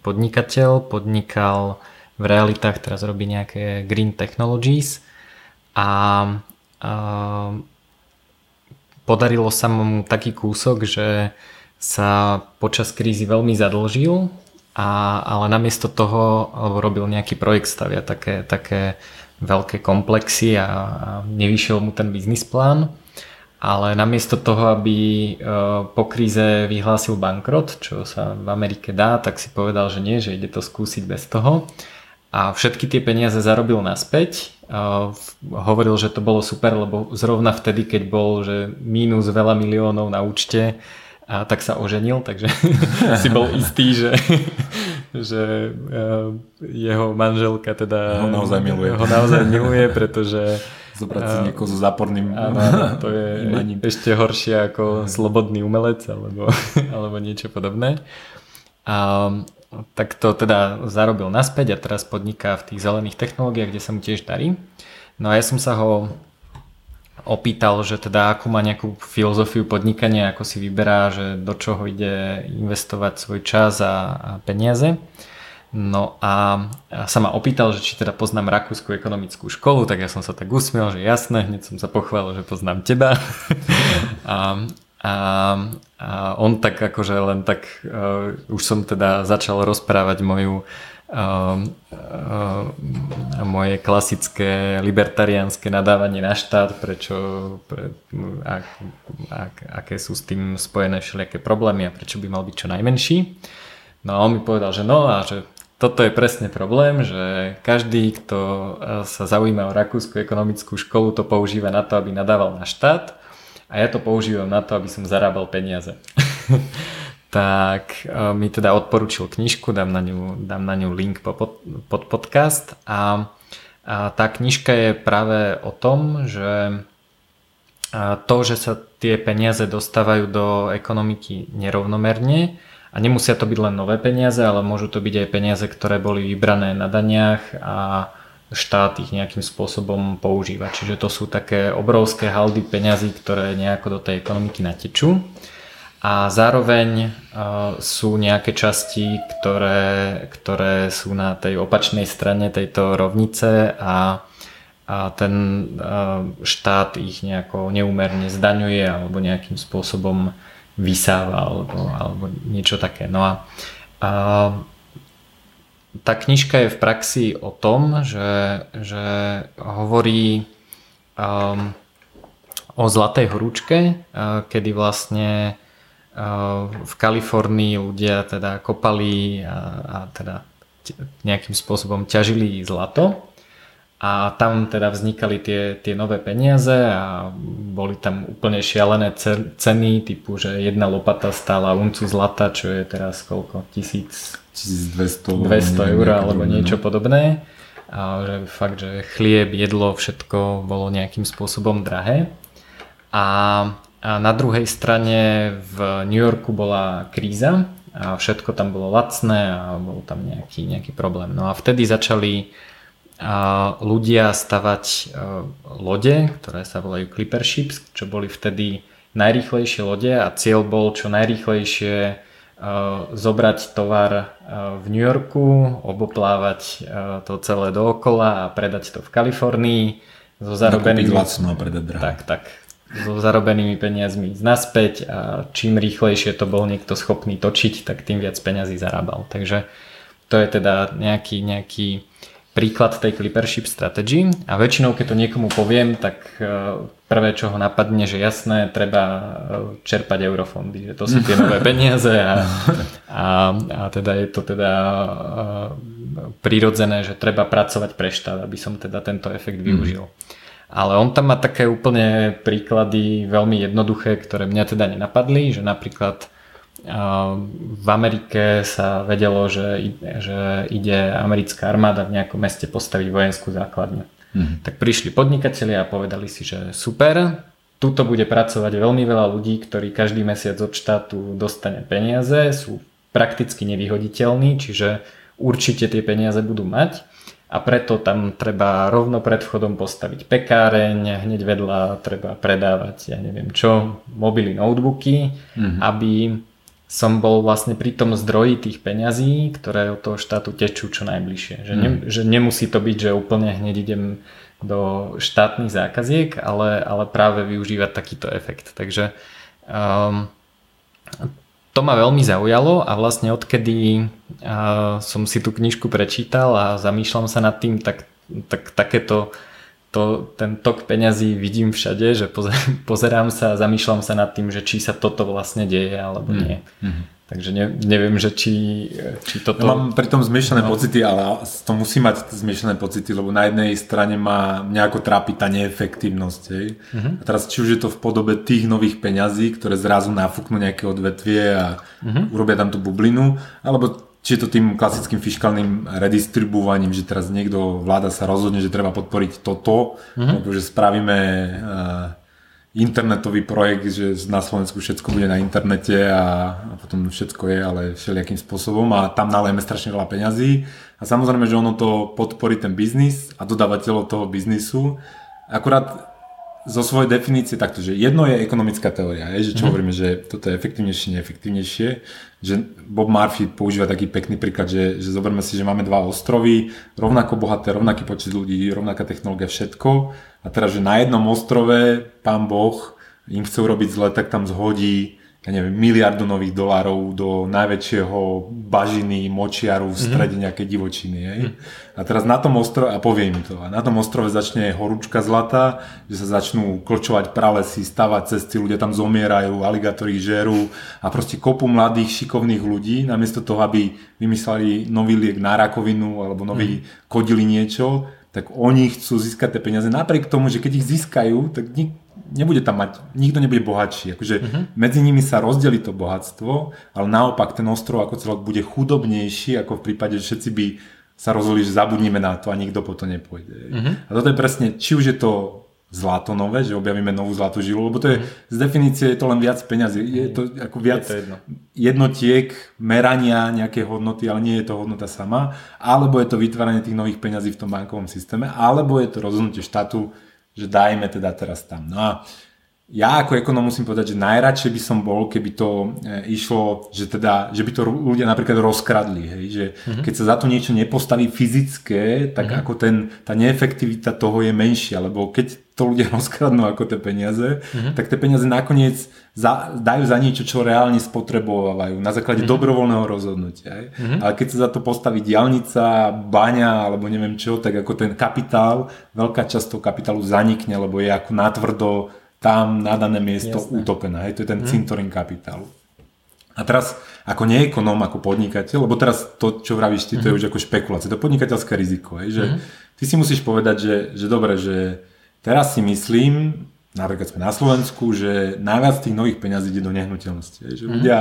podnikateľ, podnikal v realitách, teraz robí nejaké green technologies a, a podarilo sa mu taký kúsok, že sa počas krízy veľmi zadlžil, a, ale namiesto toho robil nejaký projekt, stavia také, také veľké komplexy a, a nevyšiel mu ten biznis plán. Ale namiesto toho, aby e, po kríze vyhlásil bankrot, čo sa v Amerike dá, tak si povedal, že nie, že ide to skúsiť bez toho. A všetky tie peniaze zarobil naspäť hovoril, že to bolo super, lebo zrovna vtedy, keď bol že mínus veľa miliónov na účte, a tak sa oženil, takže si bol istý, že, že jeho manželka teda ho naozaj miluje, ho naozaj miluje pretože Zobrať si niekoho so záporným áno, to je imaním. ešte horšie ako slobodný umelec alebo, alebo niečo podobné. A, tak to teda zarobil naspäť a teraz podniká v tých zelených technológiách, kde sa mu tiež darí. No a ja som sa ho opýtal, že teda akú má nejakú filozofiu podnikania, ako si vyberá, že do čoho ide investovať svoj čas a, a peniaze. No a sa ma opýtal, že či teda poznám Rakúsku ekonomickú školu, tak ja som sa tak usmiel, že jasné, hneď som sa pochválil, že poznám teba. a, a, a on tak akože len tak, uh, už som teda začal rozprávať moju uh, uh, moje klasické libertariánske nadávanie na štát, prečo, pre, ak, ak, aké sú s tým spojené všelijaké problémy a prečo by mal byť čo najmenší. No a on mi povedal, že no a že toto je presne problém, že každý, kto sa zaujíma o rakúsku ekonomickú školu, to používa na to, aby nadával na štát a ja to používam na to, aby som zarábal peniaze. tak e, mi teda odporučil knižku, dám na ňu, dám na ňu link po, pod, pod podcast a, a tá knižka je práve o tom, že to, že sa tie peniaze dostávajú do ekonomiky nerovnomerne, a nemusia to byť len nové peniaze, ale môžu to byť aj peniaze, ktoré boli vybrané na daniach a štát ich nejakým spôsobom používa. Čiže to sú také obrovské haldy peňazí, ktoré nejako do tej ekonomiky natečú. A zároveň uh, sú nejaké časti, ktoré, ktoré sú na tej opačnej strane tejto rovnice a, a ten uh, štát ich nejako neúmerne zdaňuje alebo nejakým spôsobom vysáva alebo, alebo niečo také. No a, a tá knižka je v praxi o tom, že, že hovorí um, o Zlatej horúčke, uh, kedy vlastne uh, v Kalifornii ľudia teda kopali a, a teda nejakým spôsobom ťažili zlato a tam teda vznikali tie, tie nové peniaze a boli tam úplne šialené ceny, typu, že jedna lopata stála uncu zlata, čo je teraz koľko? Tisíc, 1200, 200 eur alebo niečo no. podobné. A že fakt, že chlieb, jedlo, všetko bolo nejakým spôsobom drahé. A, a na druhej strane v New Yorku bola kríza a všetko tam bolo lacné a bol tam nejaký, nejaký problém. No a vtedy začali ľudia stavať e, lode, ktoré sa volajú Clipper Ships, čo boli vtedy najrýchlejšie lode a cieľ bol čo najrýchlejšie e, zobrať tovar e, v New Yorku, oboplávať to celé dookola a predať to v Kalifornii so zarobenými... lacno a predať. Tak, tak. So zarobenými peniazmi naspäť a čím rýchlejšie to bol niekto schopný točiť, tak tým viac peniazí zarábal. Takže to je teda nejaký, nejaký príklad tej Clippership strategy a väčšinou keď to niekomu poviem, tak e, prvé čo ho napadne, že jasné, treba e, čerpať eurofondy, že to sú tie nové peniaze a, a, a teda je to teda e, prirodzené, že treba pracovať pre štát, aby som teda tento efekt využil. Ale on tam má také úplne príklady veľmi jednoduché, ktoré mňa teda nenapadli, že napríklad v Amerike sa vedelo, že, že ide americká armáda v nejakom meste postaviť vojenskú základňu. Mm. Tak prišli podnikatelia a povedali si, že super, tuto bude pracovať veľmi veľa ľudí, ktorí každý mesiac od štátu dostane peniaze, sú prakticky nevyhoditeľní, čiže určite tie peniaze budú mať a preto tam treba rovno pred vchodom postaviť pekáreň, hneď vedľa treba predávať, ja neviem čo, mobily, notebooky, mm-hmm. aby som bol vlastne pri tom zdroji tých peňazí, ktoré od toho štátu tečú čo najbližšie. Že, ne, mm. že nemusí to byť, že úplne hneď idem do štátnych zákaziek, ale, ale práve využívať takýto efekt. Takže um, to ma veľmi zaujalo a vlastne odkedy uh, som si tú knižku prečítal a zamýšľam sa nad tým, tak, tak takéto to, ten tok peňazí vidím všade, že pozerám sa a zamýšľam sa nad tým, že či sa toto vlastne deje alebo hmm. nie. Mm. Takže ne, neviem, že či, či toto... Ja mám pri tom zmiešané no. pocity, ale to musí mať zmiešané pocity, lebo na jednej strane má nejako trápiť tá neefektívnosť. Hej? Mm-hmm. A teraz či už je to v podobe tých nových peňazí, ktoré zrazu nafúknú nejaké odvetvie a mm-hmm. urobia tam tú bublinu, alebo či je to tým klasickým fiskálnym redistribuovaním, že teraz niekto, vláda sa rozhodne, že treba podporiť toto, mm-hmm. že spravíme uh, internetový projekt, že na Slovensku všetko bude na internete a, a potom všetko je, ale všelijakým spôsobom a tam nalejeme strašne veľa peňazí a samozrejme, že ono to podporí ten biznis a dodávateľov toho biznisu. Akurát zo svojej definície takto, že jedno je ekonomická teória, je, že čo mm. hovoríme, že toto je efektívnejšie, neefektívnejšie, že Bob Murphy používa taký pekný príklad, že, že zoberme si, že máme dva ostrovy, rovnako bohaté, rovnaký počet ľudí, rovnaká technológia, všetko a teraz, že na jednom ostrove pán Boh im chce urobiť zle, tak tam zhodí ja neviem, miliardu nových dolárov do najväčšieho bažiny, močiaru v mhm. strede mm-hmm. nejakej divočiny. Hej? A teraz na tom ostrove, a poviem to, a na tom ostrove začne horúčka zlata, že sa začnú klčovať pralesy, stavať cesty, ľudia tam zomierajú, aligátori žerú a proste kopu mladých, šikovných ľudí, namiesto toho, aby vymysleli nový liek na rakovinu alebo nový mm. kodili niečo, tak oni chcú získať tie peniaze. Napriek tomu, že keď ich získajú, tak nik- nebude tam mať, nikto nebude bohatší. Akože uh-huh. medzi nimi sa rozdelí to bohatstvo, ale naopak ten ostrov ako celok bude chudobnejší, ako v prípade, že všetci by sa rozhodli, že zabudnime na to a nikto po to nepôjde. Uh-huh. A toto je presne, či už je to zlato nové, že objavíme novú zlatú žilu, lebo to je, uh-huh. z definície je to len viac peňazí, je to ako viac je to jedno. jednotiek merania nejaké hodnoty, ale nie je to hodnota sama, alebo je to vytváranie tých nových peňazí v tom bankovom systéme, alebo je to rozhodnutie štátu, že dajme teda teraz tam. No a ja ako ekonom musím povedať, že najradšej by som bol, keby to e, išlo, že, teda, že by to ľudia napríklad rozkradli, hej, že uh-huh. keď sa za to niečo nepostaví fyzické, tak uh-huh. ako ten, tá neefektivita toho je menšia, lebo keď to ľudia rozkradnú ako tie peniaze, uh-huh. tak tie peniaze nakoniec za, dajú za niečo, čo reálne spotrebovávajú na základe uh-huh. dobrovoľného rozhodnutia. Uh-huh. Ale keď sa za to postaví diálnica, baňa alebo neviem čo, tak ako ten kapitál, veľká časť toho kapitálu zanikne, lebo je ako natvrdo tam na dané miesto Jasné. utopená. Hej? To je ten hmm. cintorín kapitálu. A teraz ako neekonom, ako podnikateľ, lebo teraz to, čo vravíš ty, to je mhm. už ako špekulácia, to je podnikateľské riziko. Hej? Že mm. ty si musíš povedať, že, že dobre, že teraz si myslím, napríklad sme na Slovensku, že najviac tých nových peňazí ide do nehnuteľnosti. Hej? Že mm. ľudia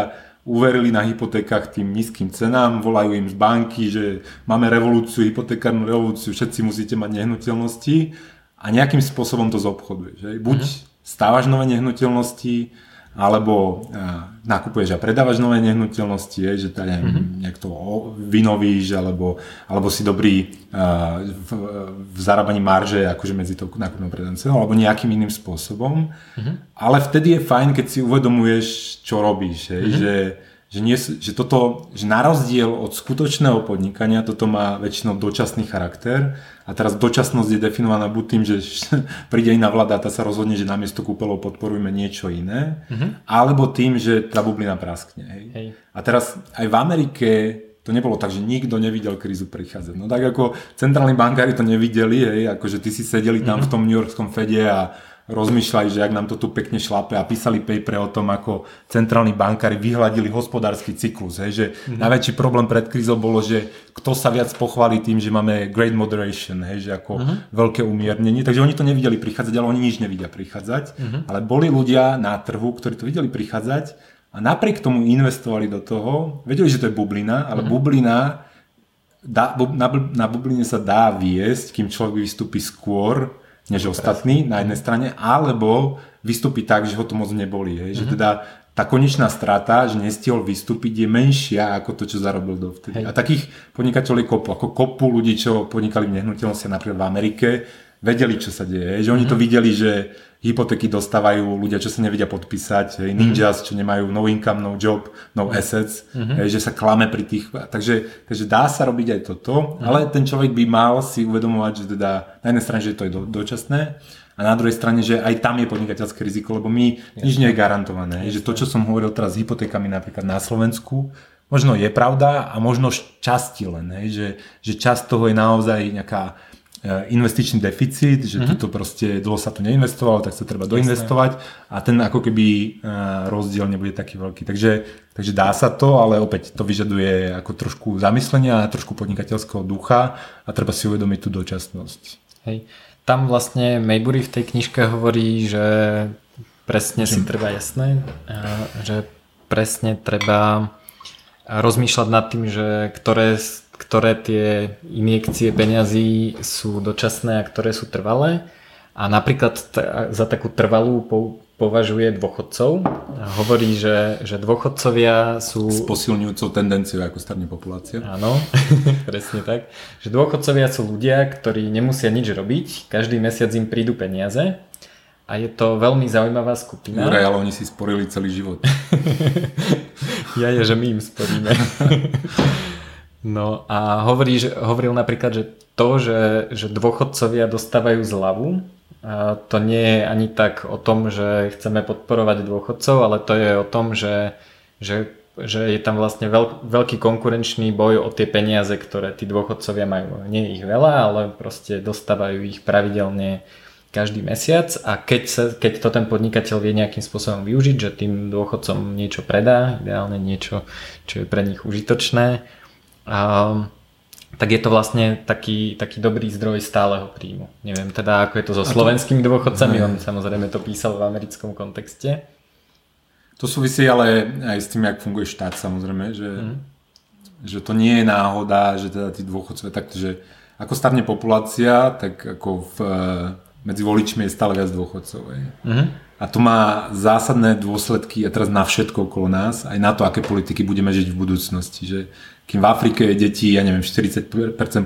uverili na hypotékach tým nízkym cenám, volajú im z banky, že máme revolúciu, hypotekárnu revolúciu, všetci musíte mať nehnuteľnosti a nejakým spôsobom to zobchoduješ. Hej? Buď stávaš nové nehnuteľnosti, alebo uh, nakupuješ a predávaš nové nehnuteľnosti, je, že neviem, mm-hmm. nejak to vynovíš, alebo, alebo si dobrý uh, v, v zarábaní marže akože medzi tou nákupnou predanou cenou, alebo nejakým iným spôsobom. Mm-hmm. Ale vtedy je fajn, keď si uvedomuješ, čo robíš, hej, mm-hmm. že že, nie, že toto, že na rozdiel od skutočného podnikania, toto má väčšinou dočasný charakter a teraz dočasnosť je definovaná buď tým, že príde iná vláda a tá sa rozhodne, že namiesto kúpelov podporujeme niečo iné, mm-hmm. alebo tým, že tá bublina praskne. Hej. Hej. A teraz aj v Amerike to nebolo tak, že nikto nevidel krízu prichádzať. No tak ako centrálni bankári to nevideli, hej, akože ty si sedeli tam mm-hmm. v tom New Yorkskom Fede a rozmýšľali, že ak nám to tu pekne šlape a písali paper o tom, ako centrálni bankári vyhľadili hospodársky cyklus. Hej, že mm-hmm. najväčší problém pred krízou bolo, že kto sa viac pochváli tým, že máme great moderation, hej, že ako mm-hmm. veľké umiernenie. Takže oni to nevideli prichádzať, ale oni nič nevidia prichádzať. Mm-hmm. Ale boli ľudia na trhu, ktorí to videli prichádzať a napriek tomu investovali do toho, vedeli, že to je bublina, ale mm-hmm. bublina dá, na, na bubline sa dá viesť, kým človek vystúpi skôr, než ostatní na jednej strane, alebo vystúpi tak, že ho to moc neboli. Hej? Mm-hmm. Že mhm. teda tá konečná strata, že nestihol vystúpiť, je menšia ako to, čo zarobil dovtedy. Hej. A takých podnikateľov je kopu. Ako kopu ľudí, čo podnikali v nehnuteľnosti napríklad v Amerike, vedeli, čo sa deje. Že oni to mhm. videli, že hypotéky dostávajú ľudia, čo sa nevedia podpísať, hej, mhm. ninjas, čo nemajú no income, no job, no assets, mm-hmm. hej, že sa klame pri tých, takže, takže dá sa robiť aj toto, mm-hmm. ale ten človek by mal si uvedomovať, že teda na jednej strane, že to je do, dočasné, a na druhej strane, že aj tam je podnikateľské riziko, lebo my Jasne. nič nie je garantované. Jasne. Že to, čo som hovoril teraz s hypotékami napríklad na Slovensku, možno je pravda a možno časti len, hej, že, že časť toho je naozaj nejaká investičný deficit, že mm-hmm. toto proste dlho sa tu neinvestovalo, tak sa treba doinvestovať a ten ako keby e, rozdiel nebude taký veľký. Takže, takže dá sa to, ale opäť to vyžaduje ako trošku zamyslenia a trošku podnikateľského ducha a treba si uvedomiť tú dočasnosť. Hej. Tam vlastne Maybury v tej knižke hovorí, že presne si treba jasné, e, že presne treba rozmýšľať nad tým, že ktoré, ktoré tie injekcie peňazí sú dočasné a ktoré sú trvalé. A napríklad t- za takú trvalú považuje dôchodcov. Hovorí, že, že dôchodcovia sú... S posilňujúcou tendenciou, ako starne populácia. Áno, presne tak. Že dôchodcovia sú ľudia, ktorí nemusia nič robiť, každý mesiac im prídu peniaze a je to veľmi zaujímavá skupina. Juraj, ale oni si sporili celý život. ja je, že my im sporíme. no a hovorí, že, hovoril napríklad, že to, že, že dôchodcovia dostávajú zľavu, to nie je ani tak o tom, že chceme podporovať dôchodcov, ale to je o tom, že, že, že je tam vlastne veľk, veľký konkurenčný boj o tie peniaze, ktoré tí dôchodcovia majú. Nie ich veľa, ale proste dostávajú ich pravidelne každý mesiac a keď, sa, keď to ten podnikateľ vie nejakým spôsobom využiť, že tým dôchodcom niečo predá, ideálne niečo, čo je pre nich užitočné, um, tak je to vlastne taký, taký dobrý zdroj stáleho príjmu. Neviem teda, ako je to so slovenskými dôchodcami, on samozrejme to písal v americkom kontexte. To súvisí ale aj s tým, jak funguje štát samozrejme, že, mm. že to nie je náhoda, že teda tí dôchodcovia takto, že ako starne populácia, tak ako v, medzi voličmi je stále viac dôchodcov. Mm. A to má zásadné dôsledky a teraz na všetko okolo nás, aj na to, aké politiky budeme žiť v budúcnosti. Že kým v Afrike je detí, ja neviem, 40%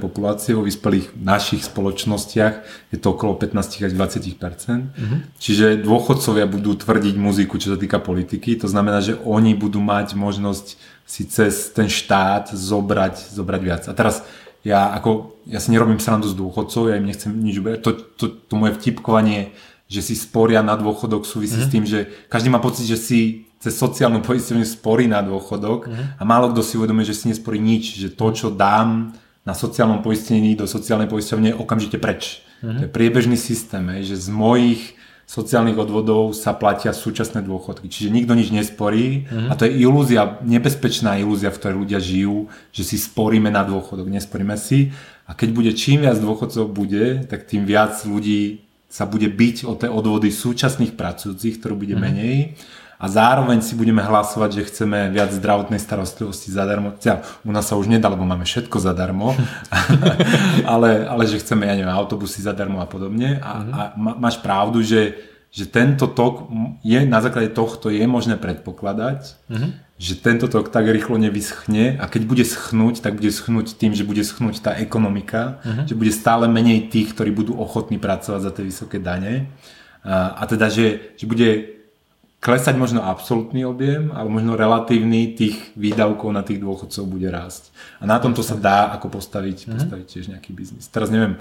populácie, vo vyspelých našich spoločnostiach je to okolo 15 až 20%. Mm-hmm. Čiže dôchodcovia budú tvrdiť muziku, čo sa týka politiky. To znamená, že oni budú mať možnosť si cez ten štát zobrať, zobrať viac. A teraz ja, ako, ja si nerobím srandu z dôchodcov, ja im nechcem nič uberať. To, to, to moje vtipkovanie, že si sporia na dôchodok súvisí mm-hmm. s mhm. tým, že každý má pocit, že si cez sociálnu poisťovňu sporí na dôchodok uh-huh. a málo kto si uvedomuje, že si nesporí nič, že to, čo dám na sociálnom poistení do sociálnej poisťovne je okamžite preč. Uh-huh. To je priebežný systém, že z mojich sociálnych odvodov sa platia súčasné dôchodky. Čiže nikto nič nesporí uh-huh. a to je ilúzia, nebezpečná ilúzia, v ktorej ľudia žijú, že si sporíme na dôchodok, nesporíme si a keď bude čím viac dôchodcov bude, tak tým viac ľudí sa bude byť o tie odvody súčasných pracujúcich, ktorú bude uh-huh. menej a zároveň si budeme hlasovať, že chceme viac zdravotnej starostlivosti zadarmo. Ja, u nás sa už nedá, lebo máme všetko zadarmo, ale, ale že chceme, ja neviem, autobusy zadarmo a podobne. A, mm-hmm. a máš pravdu, že, že tento tok je, na základe tohto je možné predpokladať, mm-hmm. Že tento tok tak rýchlo nevyschne a keď bude schnúť, tak bude schnúť tým, že bude schnúť tá ekonomika, mm-hmm. že bude stále menej tých, ktorí budú ochotní pracovať za tie vysoké dane. A, a teda, že, že bude klesať možno absolútny objem, ale možno relatívny tých výdavkov na tých dôchodcov bude rásť. A na tomto sa dá ako postaviť, mm-hmm. postaviť tiež nejaký biznis. Teraz neviem,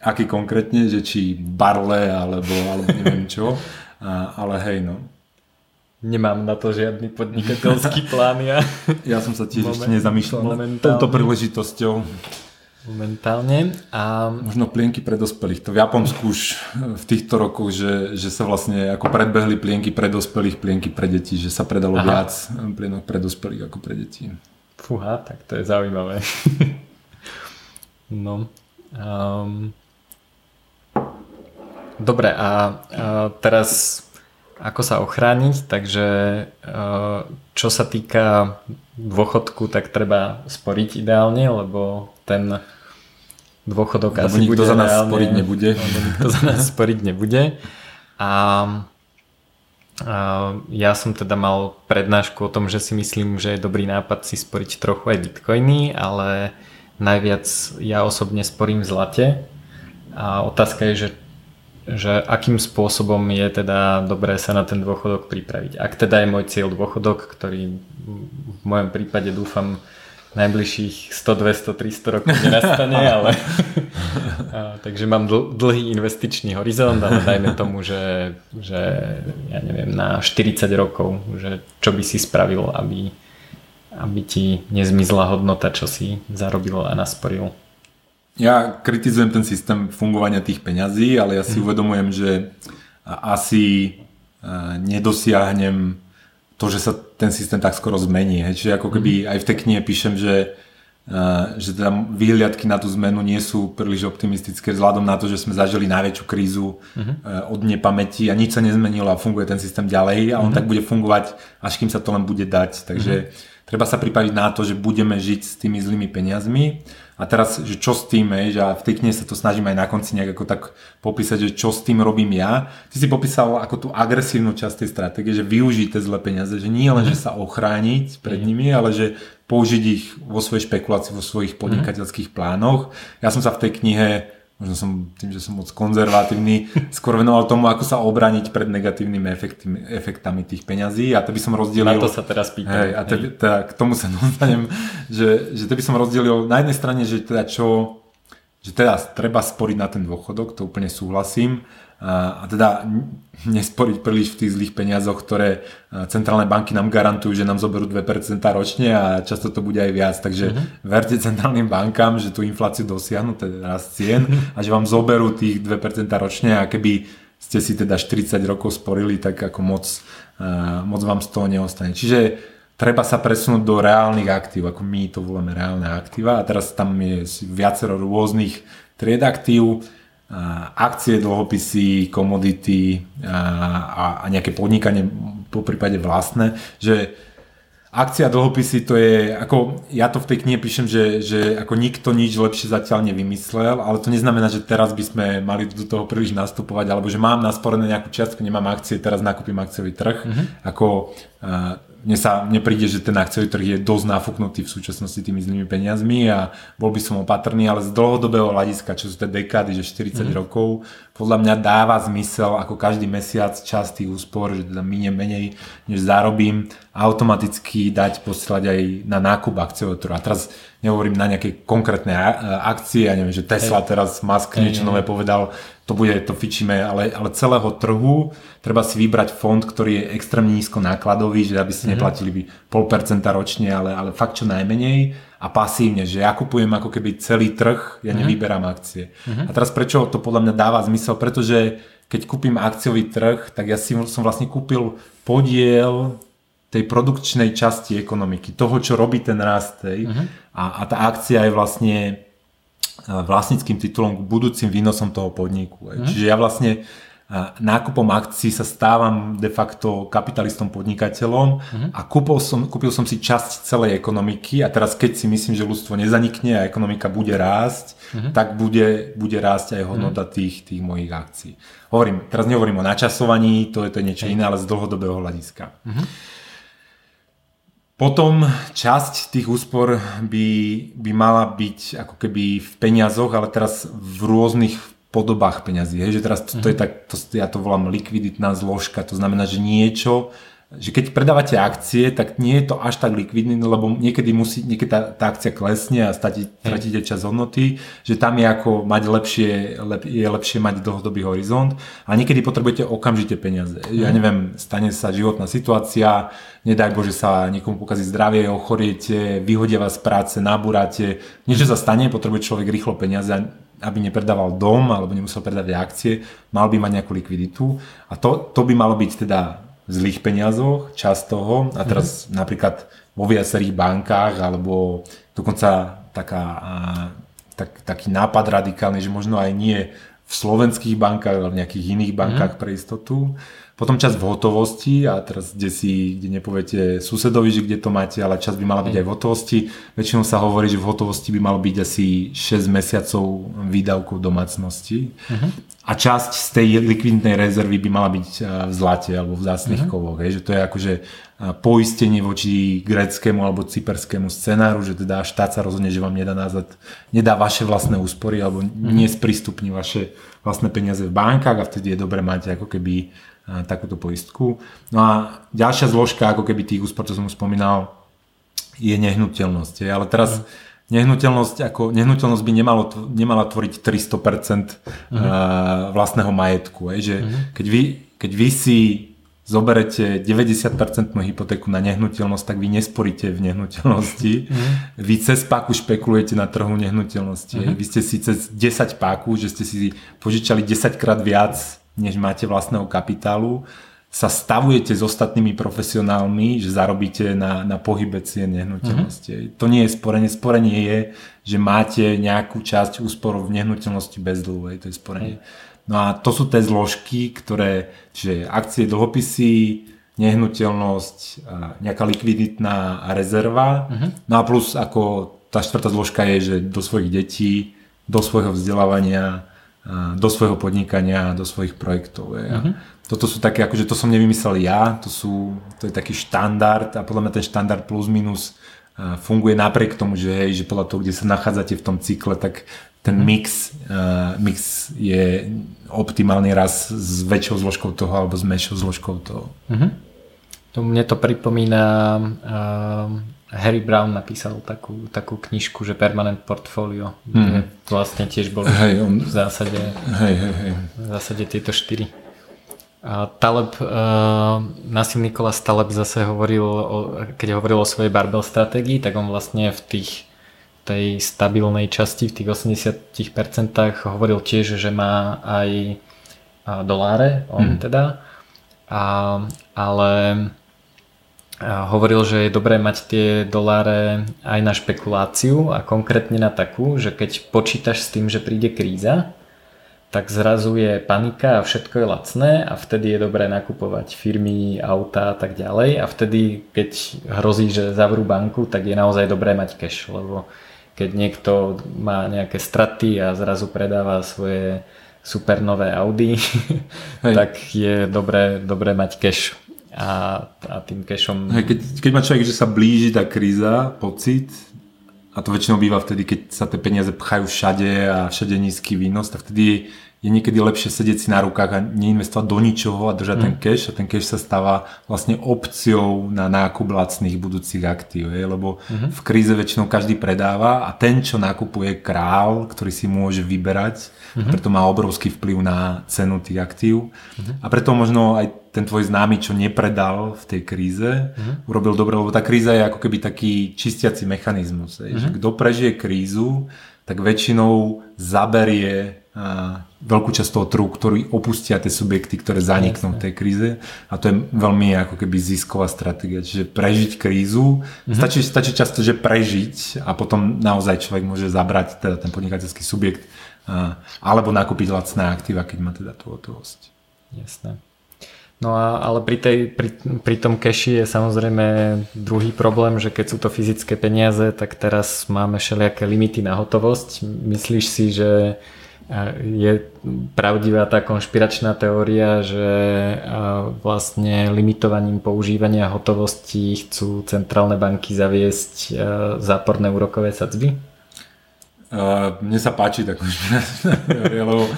aký konkrétne, že či barle alebo, alebo neviem čo, a, ale hej no. Nemám na to žiadny podnikateľský plán ja. Ja som sa tiež Moment, ešte nezamýšľal nad touto príležitosťou momentálne. A... Možno plienky pre dospelých. To v Japonsku už v týchto rokoch, že, že sa vlastne ako predbehli plienky pre dospelých, plienky pre deti, že sa predalo Aha. viac plienok pre dospelých ako pre deti. Fúha, tak to je zaujímavé. no. Um... Dobre, a, a teraz ako sa ochrániť, takže čo sa týka dôchodku, tak treba sporiť ideálne, lebo ten dôchodok lebo asi nikto bude za nás reálne, sporiť nebude. Lebo nikto za nás sporiť nebude. A, a ja som teda mal prednášku o tom, že si myslím, že je dobrý nápad si sporiť trochu aj bitcoiny, ale najviac ja osobne sporím v zlate. A otázka je, že že akým spôsobom je teda dobré sa na ten dôchodok pripraviť. Ak teda je môj cieľ dôchodok, ktorý v mojom prípade dúfam najbližších 100, 200, 300 rokov nenastane, ale a, takže mám dl- dlhý investičný horizont, ale dajme tomu, že, že ja neviem, na 40 rokov, že čo by si spravil, aby, aby ti nezmizla hodnota, čo si zarobil a nasporil. Ja kritizujem ten systém fungovania tých peňazí, ale ja si mm. uvedomujem, že asi nedosiahnem to, že sa ten systém tak skoro zmení. Hej. Čiže ako keby mm. aj v tej knihe píšem, že, uh, že teda výhliadky na tú zmenu nie sú príliš optimistické vzhľadom na to, že sme zažili najväčšiu krízu uh, od nepamäti a nič sa nezmenilo a funguje ten systém ďalej a on mm-hmm. tak bude fungovať, až kým sa to len bude dať. Takže, mm-hmm. treba sa pripraviť na to, že budeme žiť s tými zlými peniazmi a teraz, že čo s tým, že a v tej knihe sa to snažím aj na konci nejak ako tak popísať, že čo s tým robím ja. Ty si popísal ako tú agresívnu časť tej stratégie, že využiť tie zlé peniaze, že nie len, že sa ochrániť pred nimi, ale že použiť ich vo svojej špekulácii, vo svojich podnikateľských plánoch. Ja som sa v tej knihe možno som tým, že som moc konzervatívny, skôr venoval tomu, ako sa obraniť pred negatívnymi efektami, efektami tých peňazí a to by som rozdelil... Na to sa teraz pýtam. Hej, a te, teda k tomu sa dostanem, že, že to by som rozdelil na jednej strane, že teda čo, že teda treba sporiť na ten dôchodok, to úplne súhlasím, a teda nesporiť príliš v tých zlých peniazoch, ktoré centrálne banky nám garantujú, že nám zoberú 2% ročne a často to bude aj viac. Takže uh-huh. verte centrálnym bankám, že tú infláciu dosiahnu, teda rast cien a že vám zoberú tých 2% ročne a keby ste si teda 40 rokov sporili, tak ako moc, moc vám z toho neostane. Čiže treba sa presunúť do reálnych aktív, ako my to voláme reálne aktíva a teraz tam je viacero rôznych tried aktív akcie, dlhopisy, komodity a, a nejaké podnikanie po prípade vlastné, že akcia a dlhopisy to je, ako ja to v tej knihe píšem, že, že ako nikto nič lepšie zatiaľ nevymyslel, ale to neznamená, že teraz by sme mali do toho príliš nastupovať, alebo že mám nasporené nejakú čiastku, nemám akcie, teraz nakúpim akciový trh. Mm-hmm. Ako mne sa nepríde, že ten akciový trh je dosť nafúknutý v súčasnosti tými zlými peniazmi a bol by som opatrný, ale z dlhodobého hľadiska, čo sú tie dekády, že 40 mm. rokov, podľa mňa dáva zmysel ako každý mesiac čas tých úspor, že teda minie menej, než zarobím, automaticky dať posielať aj na nákup akciového trhu. A teraz nehovorím na nejaké konkrétne akcie, ja neviem, že Tesla teraz Musk niečo nové povedal, to bude, to fičíme, ale, ale celého trhu treba si vybrať fond, ktorý je extrémne nízko nákladový, že aby ste mm-hmm. neplatili by pol percenta ročne, ale, ale fakt čo najmenej a pasívne, že ja kupujem ako keby celý trh, ja mm-hmm. nevyberám akcie. Mm-hmm. A teraz prečo to podľa mňa dáva zmysel? Pretože keď kúpim akciový trh, tak ja si som vlastne kúpil podiel tej produkčnej časti ekonomiky, toho, čo robí ten rast. Uh-huh. A, a tá akcia je vlastne vlastníckým titulom k budúcim výnosom toho podniku. Mm. Čiže ja vlastne nákupom akcií sa stávam de facto kapitalistom podnikateľom mm. a kúpil som, kúpil som si časť celej ekonomiky a teraz keď si myslím, že ľudstvo nezanikne a ekonomika bude rásť, mm. tak bude, bude rásť aj hodnota mm. tých, tých mojich akcií. Hovorím, teraz nehovorím o načasovaní, to je to niečo iné, ale z dlhodobého hľadiska. Mm. Potom časť tých úspor by, by mala byť ako keby v peniazoch, ale teraz v rôznych podobách peňazí. Hej? Že teraz to, to je mhm. tak, to, ja to volám likviditná zložka, to znamená, že niečo, že keď predávate akcie, tak nie je to až tak likvidný, lebo niekedy musí, niekedy tá, tá akcia klesne a stratíte čas hodnoty, že tam je ako mať lepšie, lep, je lepšie mať dlhodobý horizont a niekedy potrebujete okamžite peniaze. Ja mhm. neviem, stane sa životná situácia, nedaj Bože sa niekomu pokazí zdravie, ochoriete, vyhodia vás z práce, nabúrate, niečo sa stane, potrebuje človek rýchlo peniaze aby nepredával dom alebo nemusel predávať akcie, mal by mať nejakú likviditu a to, to by malo byť teda zlých peniazoch, čas toho a teraz mm-hmm. napríklad vo viacerých bankách alebo dokonca taká, tak, taký nápad radikálny, že možno aj nie v slovenských bankách, ale v nejakých iných bankách mm-hmm. pre istotu, potom čas v hotovosti a teraz kde si, kde nepoviete susedovi, že kde to máte, ale čas by mala byť aj v hotovosti. Väčšinou sa hovorí, že v hotovosti by mal byť asi 6 mesiacov výdavkov domácnosti. Uh-huh. A časť z tej likvidnej rezervy by mala byť v zlate alebo v zásnych uh-huh. kovoch. Hej, že to je akože poistenie voči greckému alebo cyperskému scenáru, že teda štát sa rozhodne, že vám nedá nazad, nedá vaše vlastné úspory alebo uh-huh. nesprístupní vaše vlastné peniaze v bankách a vtedy je dobre mať ako keby takúto poistku. No a ďalšia zložka, ako keby tých úspor, čo som už spomínal, je nehnuteľnosť. Ale teraz mm. nehnuteľnosť, ako, nehnuteľnosť by nemalo, nemala tvoriť 300% mm. vlastného majetku. Je, že mm. keď, vy, keď vy si zoberete 90% hypotéku na nehnuteľnosť, tak vy nesporíte v nehnuteľnosti. Mm. Vy cez páku špekulujete na trhu nehnuteľnosti. Mm. Vy ste si cez 10 páku, že ste si požičali 10 krát viac než máte vlastného kapitálu, sa stavujete s ostatnými profesionálmi, že zarobíte na, na pohybe cien nehnuteľnosti. Mm-hmm. To nie je sporenie. Sporenie je, že máte nejakú časť úspor v nehnuteľnosti bez dlhu. To je sporenie. Mm. No a to sú tie zložky, ktoré, čiže akcie, dlhopisy, nehnuteľnosť, nejaká likviditná rezerva. Uh-huh. No a plus ako tá štvrtá zložka je, že do svojich detí, do svojho vzdelávania, do svojho podnikania, do svojich projektov. Je. Uh-huh. Toto sú také, akože to som nevymyslel ja, to, sú, to je taký štandard a podľa mňa ten štandard plus minus funguje napriek tomu, že, hej, že podľa toho, kde sa nachádzate v tom cykle, tak ten mhm. mix, uh, mix je optimálny raz s väčšou zložkou toho alebo s menšou zložkou toho. Uh-huh. To mne to pripomína uh, Harry Brown napísal takú, takú knižku, že Permanent Portfolio, mm. kde vlastne tiež boli hej, on... v zásade hej, hej, hej. v zásade tieto štyri. A Taleb, uh, Nassim Nikolas Taleb zase hovoril, o, keď hovoril o svojej barbell stratégii, tak on vlastne v tých tej stabilnej časti, v tých 80% hovoril tiež, že má aj doláre, on mm. teda, a, ale hovoril, že je dobré mať tie doláre aj na špekuláciu a konkrétne na takú, že keď počítaš s tým, že príde kríza, tak zrazu je panika a všetko je lacné a vtedy je dobré nakupovať firmy, auta a tak ďalej. A vtedy, keď hrozí, že zavrú banku, tak je naozaj dobré mať cash, lebo keď niekto má nejaké straty a zrazu predáva svoje super nové Audi, tak je dobré, dobré mať cash a, a tým cashom... Hej, keď, keď má človek, že sa blíži tá kríza, pocit, a to väčšinou býva vtedy, keď sa tie peniaze pchajú všade a všade nízky výnos, tak vtedy je niekedy lepšie sedieť si na rukách a neinvestovať do ničoho a držať mm. ten cash a ten cash sa stáva vlastne opciou na nákup lacných budúcich aktív, je? lebo mm-hmm. v kríze väčšinou každý predáva a ten, čo nakupuje král, ktorý si môže vyberať, mm-hmm. preto má obrovský vplyv na cenu tých aktív mm-hmm. a preto možno aj ten tvoj známy, čo nepredal v tej kríze, mm-hmm. urobil dobre, lebo tá kríza je ako keby taký čistiaci mechanizmus, mm-hmm. že kto prežije krízu, tak väčšinou zaberie veľkú časť toho trhu, ktorí opustia tie subjekty, ktoré zaniknú v tej kríze a to je veľmi ako keby zisková stratégia, čiže prežiť krízu, mm-hmm. stačí, stačí často, že prežiť a potom naozaj človek môže zabrať teda ten podnikateľský subjekt alebo nakúpiť lacné aktíva, keď má teda tú hotovosť. Jasné. No a, ale pri, tej, pri, pri tom cashi je samozrejme druhý problém, že keď sú to fyzické peniaze, tak teraz máme všelijaké limity na hotovosť. Myslíš si, že je pravdivá tá konšpiračná teória, že vlastne limitovaním používania hotovosti chcú centrálne banky zaviesť záporné úrokové sadzby? Mne sa páči konšpiračná teória, lebo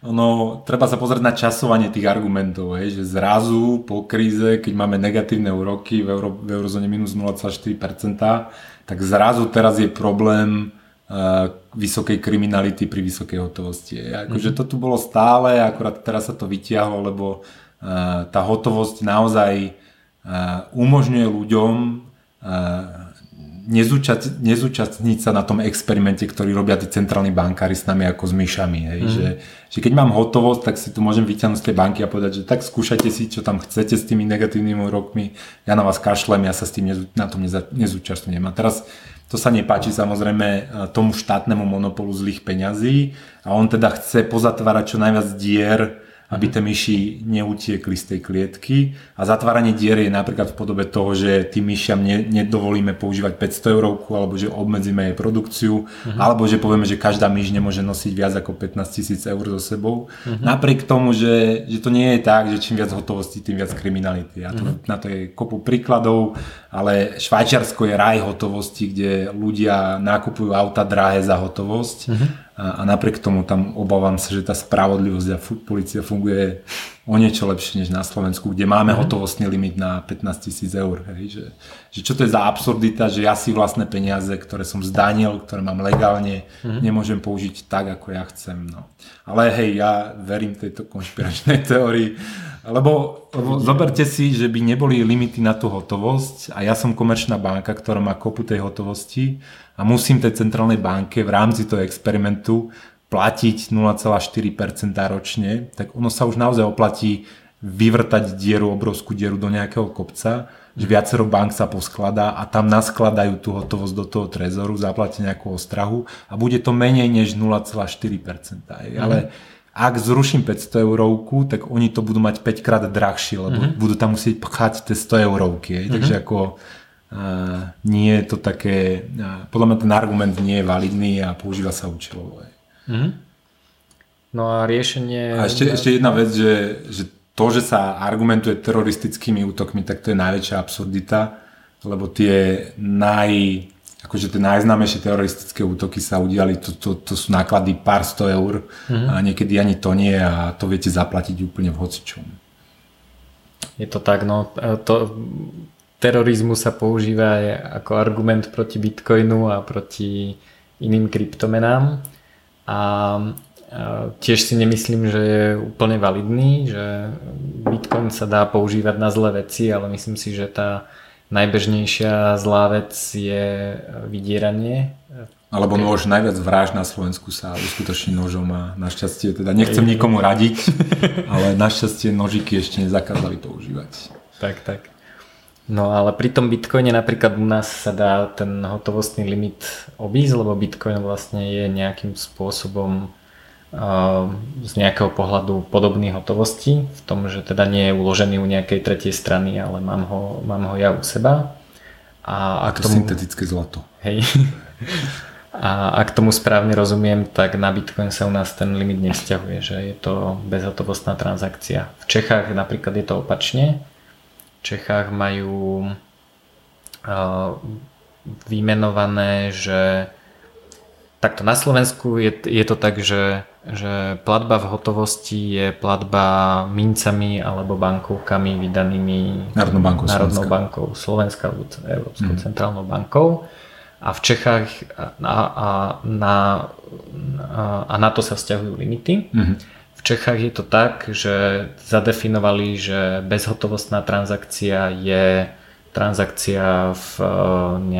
ono, treba sa pozrieť na časovanie tých argumentov, hej, že zrazu po kríze, keď máme negatívne úroky v, euro, v eurozóne minus 0,4%, tak zrazu teraz je problém vysokej kriminality pri vysokej hotovosti. Akože mm-hmm. to tu bolo stále, akurát teraz sa to vytiahlo, lebo tá hotovosť naozaj umožňuje ľuďom nezúčast, nezúčastniť sa na tom experimente, ktorý robia tí centrálni bankári s nami ako s myšami. Hej? Mm. Že, že keď mám hotovosť, tak si tu môžem vyťahnuť z tej banky a povedať, že tak skúšajte si, čo tam chcete s tými negatívnymi úrokmi, ja na vás kašlem, ja sa s tým na tom nezúčastňujem. A teraz to sa nepáči samozrejme e, tomu štátnemu monopolu zlých peňazí a on teda chce pozatvárať čo najviac dier aby tie myši neutiekli z tej klietky a zatváranie dier je napríklad v podobe toho, že tým myšiam ne, nedovolíme používať 500 eurovku alebo že obmedzíme jej produkciu uh-huh. alebo že povieme, že každá myš nemôže nosiť viac ako 15 tisíc eur so sebou. Uh-huh. Napriek tomu, že, že to nie je tak, že čím viac hotovosti, tým viac kriminality. A to, uh-huh. na to je kopu príkladov, ale Švajčiarsko je raj hotovosti, kde ľudia nakupujú auta drahé za hotovosť. Uh-huh a, napriek tomu tam obávam sa, že tá spravodlivosť a policia funguje o niečo lepšie než na Slovensku, kde máme mm. hotovostný limit na 15 tisíc eur. Hej, že, že čo to je za absurdita, že ja si vlastné peniaze, ktoré som zdanil, ktoré mám legálne, mm. nemôžem použiť tak, ako ja chcem. No. Ale hej, ja verím tejto konšpiračnej teórii, lebo, lebo zoberte si, že by neboli limity na tú hotovosť a ja som komerčná banka, ktorá má kopu tej hotovosti a musím tej centrálnej banke v rámci toho experimentu platiť 0,4% ročne, tak ono sa už naozaj oplatí vyvrtať dieru, obrovskú dieru do nejakého kopca, že viacero bank sa poskladá a tam naskladajú tú hotovosť do toho trezoru, zaplatia nejakú ostrahu a bude to menej než 0,4%. Ale mhm. ak zruším 500 eurovku, tak oni to budú mať 5 krát drahšie, lebo mm-hmm. budú tam musieť pchať tie 100 eurovky. Mm-hmm. Takže ako uh, nie je to také, podľa mňa ten argument nie je validný a používa sa účelovo. Mm-hmm. No a riešenie... A ešte, ešte jedna vec, že, že to, že sa argumentuje teroristickými útokmi, tak to je najväčšia absurdita, lebo tie naj akože tie najznámejšie teroristické útoky sa udiali, to, to, to sú náklady pár sto eur mm-hmm. a niekedy ani to nie a to viete zaplatiť úplne v hocičom. Je to tak, no to, terorizmus sa používa aj ako argument proti bitcoinu a proti iným kryptomenám a tiež si nemyslím, že je úplne validný, že bitcoin sa dá používať na zlé veci, ale myslím si, že tá Najbežnejšia zlá vec je vydieranie. Alebo nôž, najviac vraž na Slovensku sa uskutoční nožom a našťastie, teda nechcem nikomu radiť, ale našťastie nožiky ešte nezakázali používať. Tak, tak. No ale pri tom Bitcoine napríklad u nás sa dá ten hotovostný limit obísť, lebo Bitcoin vlastne je nejakým spôsobom z nejakého pohľadu podobný hotovosti, v tom, že teda nie je uložený u nejakej tretej strany, ale mám ho, mám ho ja u seba. A ak to tomu, syntetické zlato. Hej. A ak tomu správne rozumiem, tak na Bitcoin sa u nás ten limit nevzťahuje, že je to bezhotovostná transakcia. V Čechách napríklad je to opačne. Čechách majú vymenované, že takto na Slovensku je, je to tak, že že platba v hotovosti je platba mincami alebo bankovkami vydanými Národnou bankou, Národnou Slovenska. bankou Slovenska alebo Európskou mm. centrálnou bankou a v Čechách a, a, na, a na to sa vzťahujú limity. Mm. V Čechách je to tak, že zadefinovali, že bezhotovostná transakcia je transakcia v eh,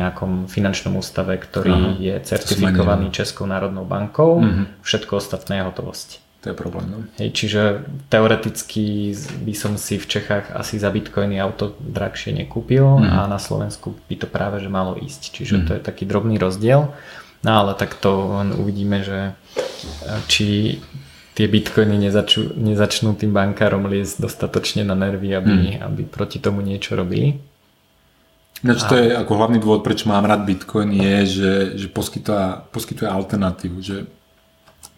nejakom finančnom ústave, ktorý Aha, je certifikovaný Českou národnou bankou, mm-hmm. všetko ostatné je hotovosť. To je problém, no? Hej, čiže teoreticky by som si v Čechách asi za bitcoiny auto drahšie nekúpil mm-hmm. a na Slovensku by to práve že malo ísť. Čiže mm-hmm. to je taký drobný rozdiel. No ale takto len uvidíme, že eh, či tie bitcoiny nezačnú, nezačnú tým bankárom liesť dostatočne na nervy, aby, mm. aby proti tomu niečo robili. Ináč to je ako hlavný dôvod, prečo mám rád Bitcoin, je, že, že poskytuje, poskytuje alternatívu, že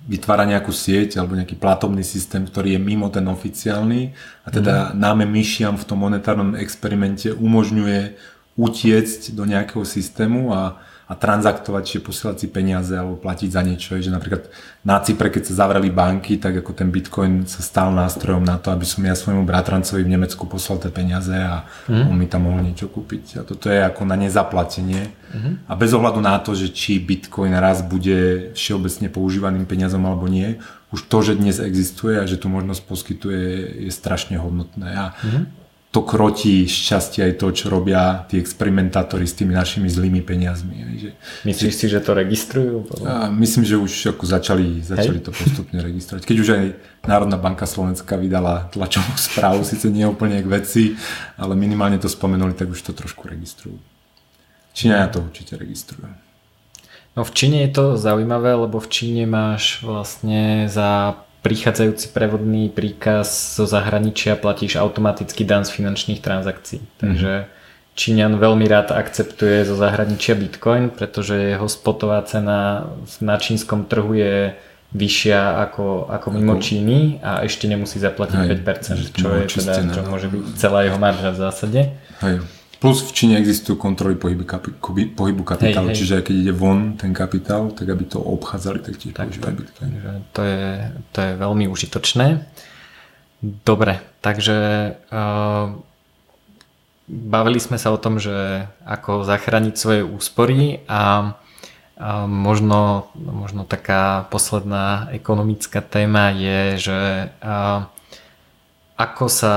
vytvára nejakú sieť alebo nejaký platobný systém, ktorý je mimo ten oficiálny a teda mm. náme myšiam v tom monetárnom experimente umožňuje utiecť do nejakého systému a a transaktovať, čiže posielať si peniaze alebo platiť za niečo. Že napríklad na Cypre, keď sa zavreli banky, tak ako ten Bitcoin sa stal nástrojom na to, aby som ja svojmu bratrancovi v Nemecku poslal tie peniaze a mm. on mi tam mohol niečo kúpiť. A toto je ako na nezaplatenie. Mm. A bez ohľadu na to, že či Bitcoin raz bude všeobecne používaným peniazom alebo nie, už to, že dnes existuje a že tu možnosť poskytuje, je strašne hodnotné. A mm to krotí šťastie aj to, čo robia tí experimentátori s tými našimi zlými peniazmi. Že, Myslíš že, si, že to registrujú? A myslím, že už ako začali, začali to postupne registrovať. Keď už aj Národná banka Slovenska vydala tlačovú správu, síce nie úplne k veci, ale minimálne to spomenuli, tak už to trošku registrujú. Číňania to určite registrujú. No v Číne je to zaujímavé, lebo v Číne máš vlastne za prichádzajúci prevodný príkaz zo zahraničia platíš automaticky dan z finančných transakcií. Mhm. Takže Číňan veľmi rád akceptuje zo zahraničia Bitcoin, pretože jeho spotová cena na čínskom trhu je vyššia ako, ako mimo Číny a ešte nemusí zaplatiť Hej, 5%, čo je teda, čo môže byť celá jeho marža v zásade. Hej. Plus v Číne existujú kontroly pohybu, kapi, pohybu kapitálu, hej, hej. čiže keď ide von ten kapitál, tak aby to obchádzali, tak tiež tak, používajú Bitcoin. To je, to je veľmi užitočné. Dobre, takže uh, bavili sme sa o tom, že ako zachrániť svoje úspory a uh, možno, možno taká posledná ekonomická téma je, že uh, ako sa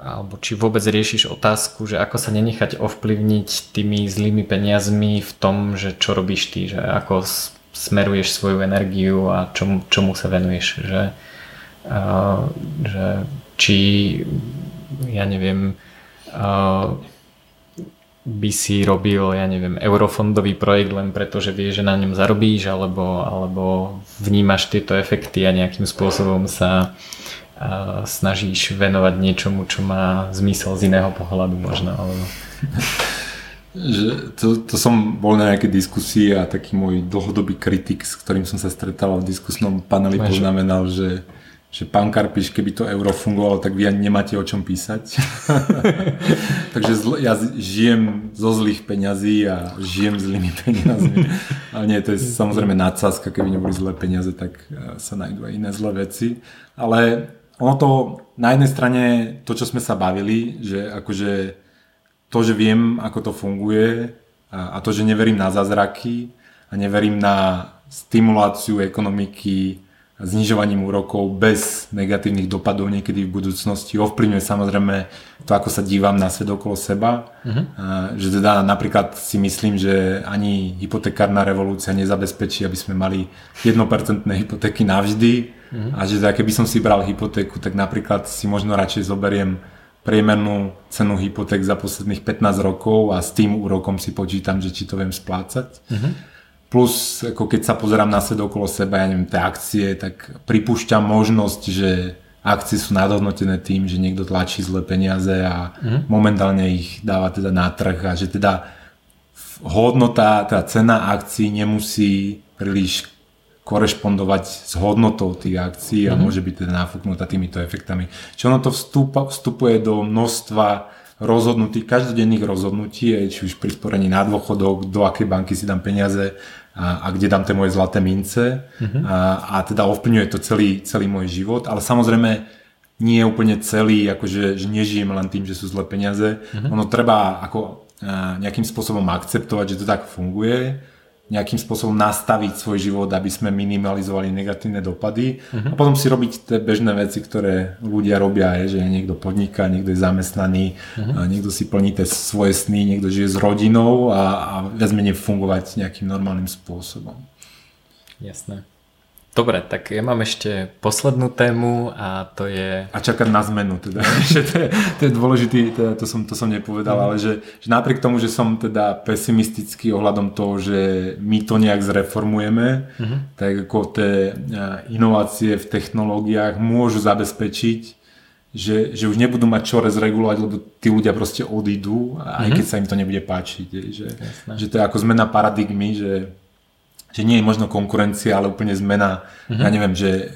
alebo či vôbec riešiš otázku, že ako sa nenechať ovplyvniť tými zlými peniazmi v tom, že čo robíš ty, že ako smeruješ svoju energiu a čomu, čomu sa venuješ, že, uh, že či ja neviem uh, by si robil, ja neviem, eurofondový projekt len preto, že vieš, že na ňom zarobíš, alebo, alebo vnímaš tieto efekty a nejakým spôsobom sa a snažíš venovať niečomu, čo má zmysel z iného pohľadu možno. Alebo... Že to, to som bol na nejaké diskusii a taký môj dlhodobý kritik, s ktorým som sa stretával v diskusnom paneli, poznamenal, že že pán Karpiš, keby to euro fungovalo, tak vy ani nemáte o čom písať. Takže zl- ja žijem zo zlých peňazí a žijem zlými peniazmi. Ale nie, to je samozrejme nadsázka, keby neboli zlé peniaze, tak e, sa nájdú aj iné zlé veci. Ale ono to, na jednej strane, to, čo sme sa bavili, že akože to, že viem, ako to funguje a, a to, že neverím na zázraky a neverím na stimuláciu ekonomiky, znižovaním úrokov bez negatívnych dopadov niekedy v budúcnosti. Ovplyvňuje samozrejme to, ako sa dívam na svet okolo seba. Uh-huh. Že teda napríklad si myslím, že ani hypotekárna revolúcia nezabezpečí, aby sme mali 1% hypotéky navždy. Uh-huh. A že teda keby som si bral hypotéku, tak napríklad si možno radšej zoberiem priemernú cenu hypoték za posledných 15 rokov a s tým úrokom si počítam, že či to viem splácať. Uh-huh. Plus, ako keď sa pozerám na svet okolo seba, ja neviem, tie akcie, tak pripúšťam možnosť, že akcie sú nadhodnotené tým, že niekto tlačí zlé peniaze a mm. momentálne ich dáva teda na trh a že teda hodnota, teda cena akcií nemusí príliš korešpondovať s hodnotou tých akcií a mm. môže byť teda nafúknutá týmito efektami. Čo ono to vstupa, vstupuje do množstva rozhodnutí, každodenných rozhodnutí, či už pri sporení na dôchodok, do akej banky si dám peniaze, a, a kde dám tie moje zlaté mince uh-huh. a, a teda ovplyvňuje to celý, celý môj život, ale samozrejme nie je úplne celý, akože že nežijem len tým, že sú zlé peniaze. Uh-huh. Ono treba ako nejakým spôsobom akceptovať, že to tak funguje nejakým spôsobom nastaviť svoj život, aby sme minimalizovali negatívne dopady uh-huh. a potom si robiť tie bežné veci, ktoré ľudia robia, je, že niekto podniká, niekto je zamestnaný, uh-huh. niekto si plní tie svoje sny, niekto žije s rodinou a, a viac menej fungovať nejakým normálnym spôsobom. Jasné. Dobre, tak ja mám ešte poslednú tému a to je... A čakať na zmenu teda, že to je, to je dôležitý, teda to, som, to som nepovedal, mm. ale že, že napriek tomu, že som teda pesimistický ohľadom toho, že my to nejak zreformujeme, mm-hmm. tak ako tie inovácie v technológiách môžu zabezpečiť, že, že už nebudú mať čo rezregulovať, lebo tí ľudia proste odídu, aj mm-hmm. keď sa im to nebude páčiť. Že, že to je ako zmena paradigmy, že že nie je možno konkurencia, ale úplne zmena. Uh-huh. Ja neviem, že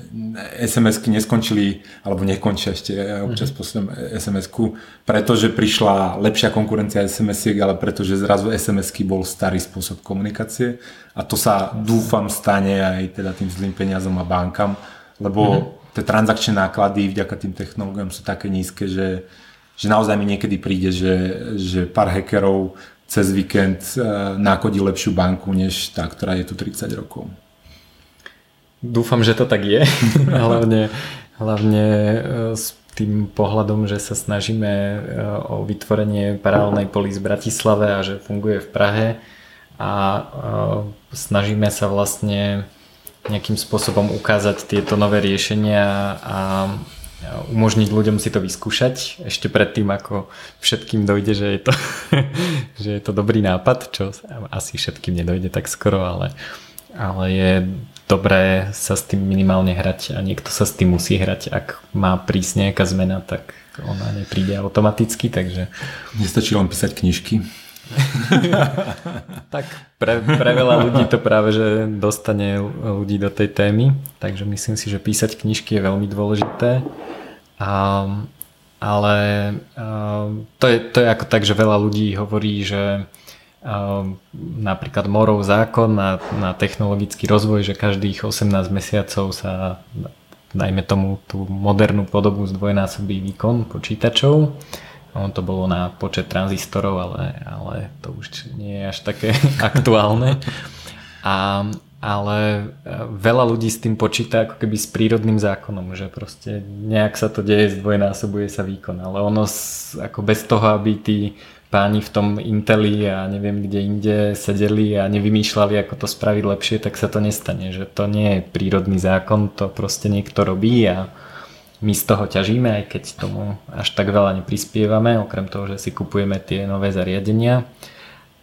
SMS-ky neskončili, alebo nekončia ešte, ja občas uh-huh. posliem SMS-ku, pretože prišla lepšia konkurencia SMS-iek, ale pretože zrazu SMS-ky bol starý spôsob komunikácie a to sa dúfam stane aj teda tým zlým peniazom a bankám, lebo uh-huh. tie transakčné náklady vďaka tým technológiám sú také nízke, že, že naozaj mi niekedy príde, že, že pár hackerov cez víkend eh, nákodí lepšiu banku, než tá, ktorá je tu 30 rokov. Dúfam, že to tak je. hlavne, hlavne eh, s tým pohľadom, že sa snažíme eh, o vytvorenie paralelnej polis v Bratislave a že funguje v Prahe a snažíme sa vlastne nejakým spôsobom ukázať tieto nové riešenia a umožniť ľuďom si to vyskúšať ešte predtým, ako všetkým dojde, že je to, že je to dobrý nápad, čo asi všetkým nedojde tak skoro, ale, ale je dobré sa s tým minimálne hrať a niekto sa s tým musí hrať. Ak má prísť nejaká zmena, tak ona nepríde automaticky, takže... Nestačí len písať knižky. tak pre, pre veľa ľudí to práve že dostane ľudí do tej témy, takže myslím si, že písať knižky je veľmi dôležité. A, ale a, to, je, to je ako tak, že veľa ľudí hovorí, že a, napríklad Morov zákon na, na technologický rozvoj, že každých 18 mesiacov sa dajme tomu tú modernú podobu zdvojnásobí výkon počítačov on to bolo na počet tranzistorov, ale, ale to už nie je až také aktuálne. A, ale e, veľa ľudí s tým počíta ako keby s prírodným zákonom, že proste nejak sa to deje, zdvojnásobuje sa výkon, ale ono ako bez toho, aby tí páni v tom Inteli a neviem kde inde sedeli a nevymýšľali, ako to spraviť lepšie, tak sa to nestane, že to nie je prírodný zákon, to proste niekto robí a my z toho ťažíme, aj keď tomu až tak veľa neprispievame, okrem toho, že si kupujeme tie nové zariadenia,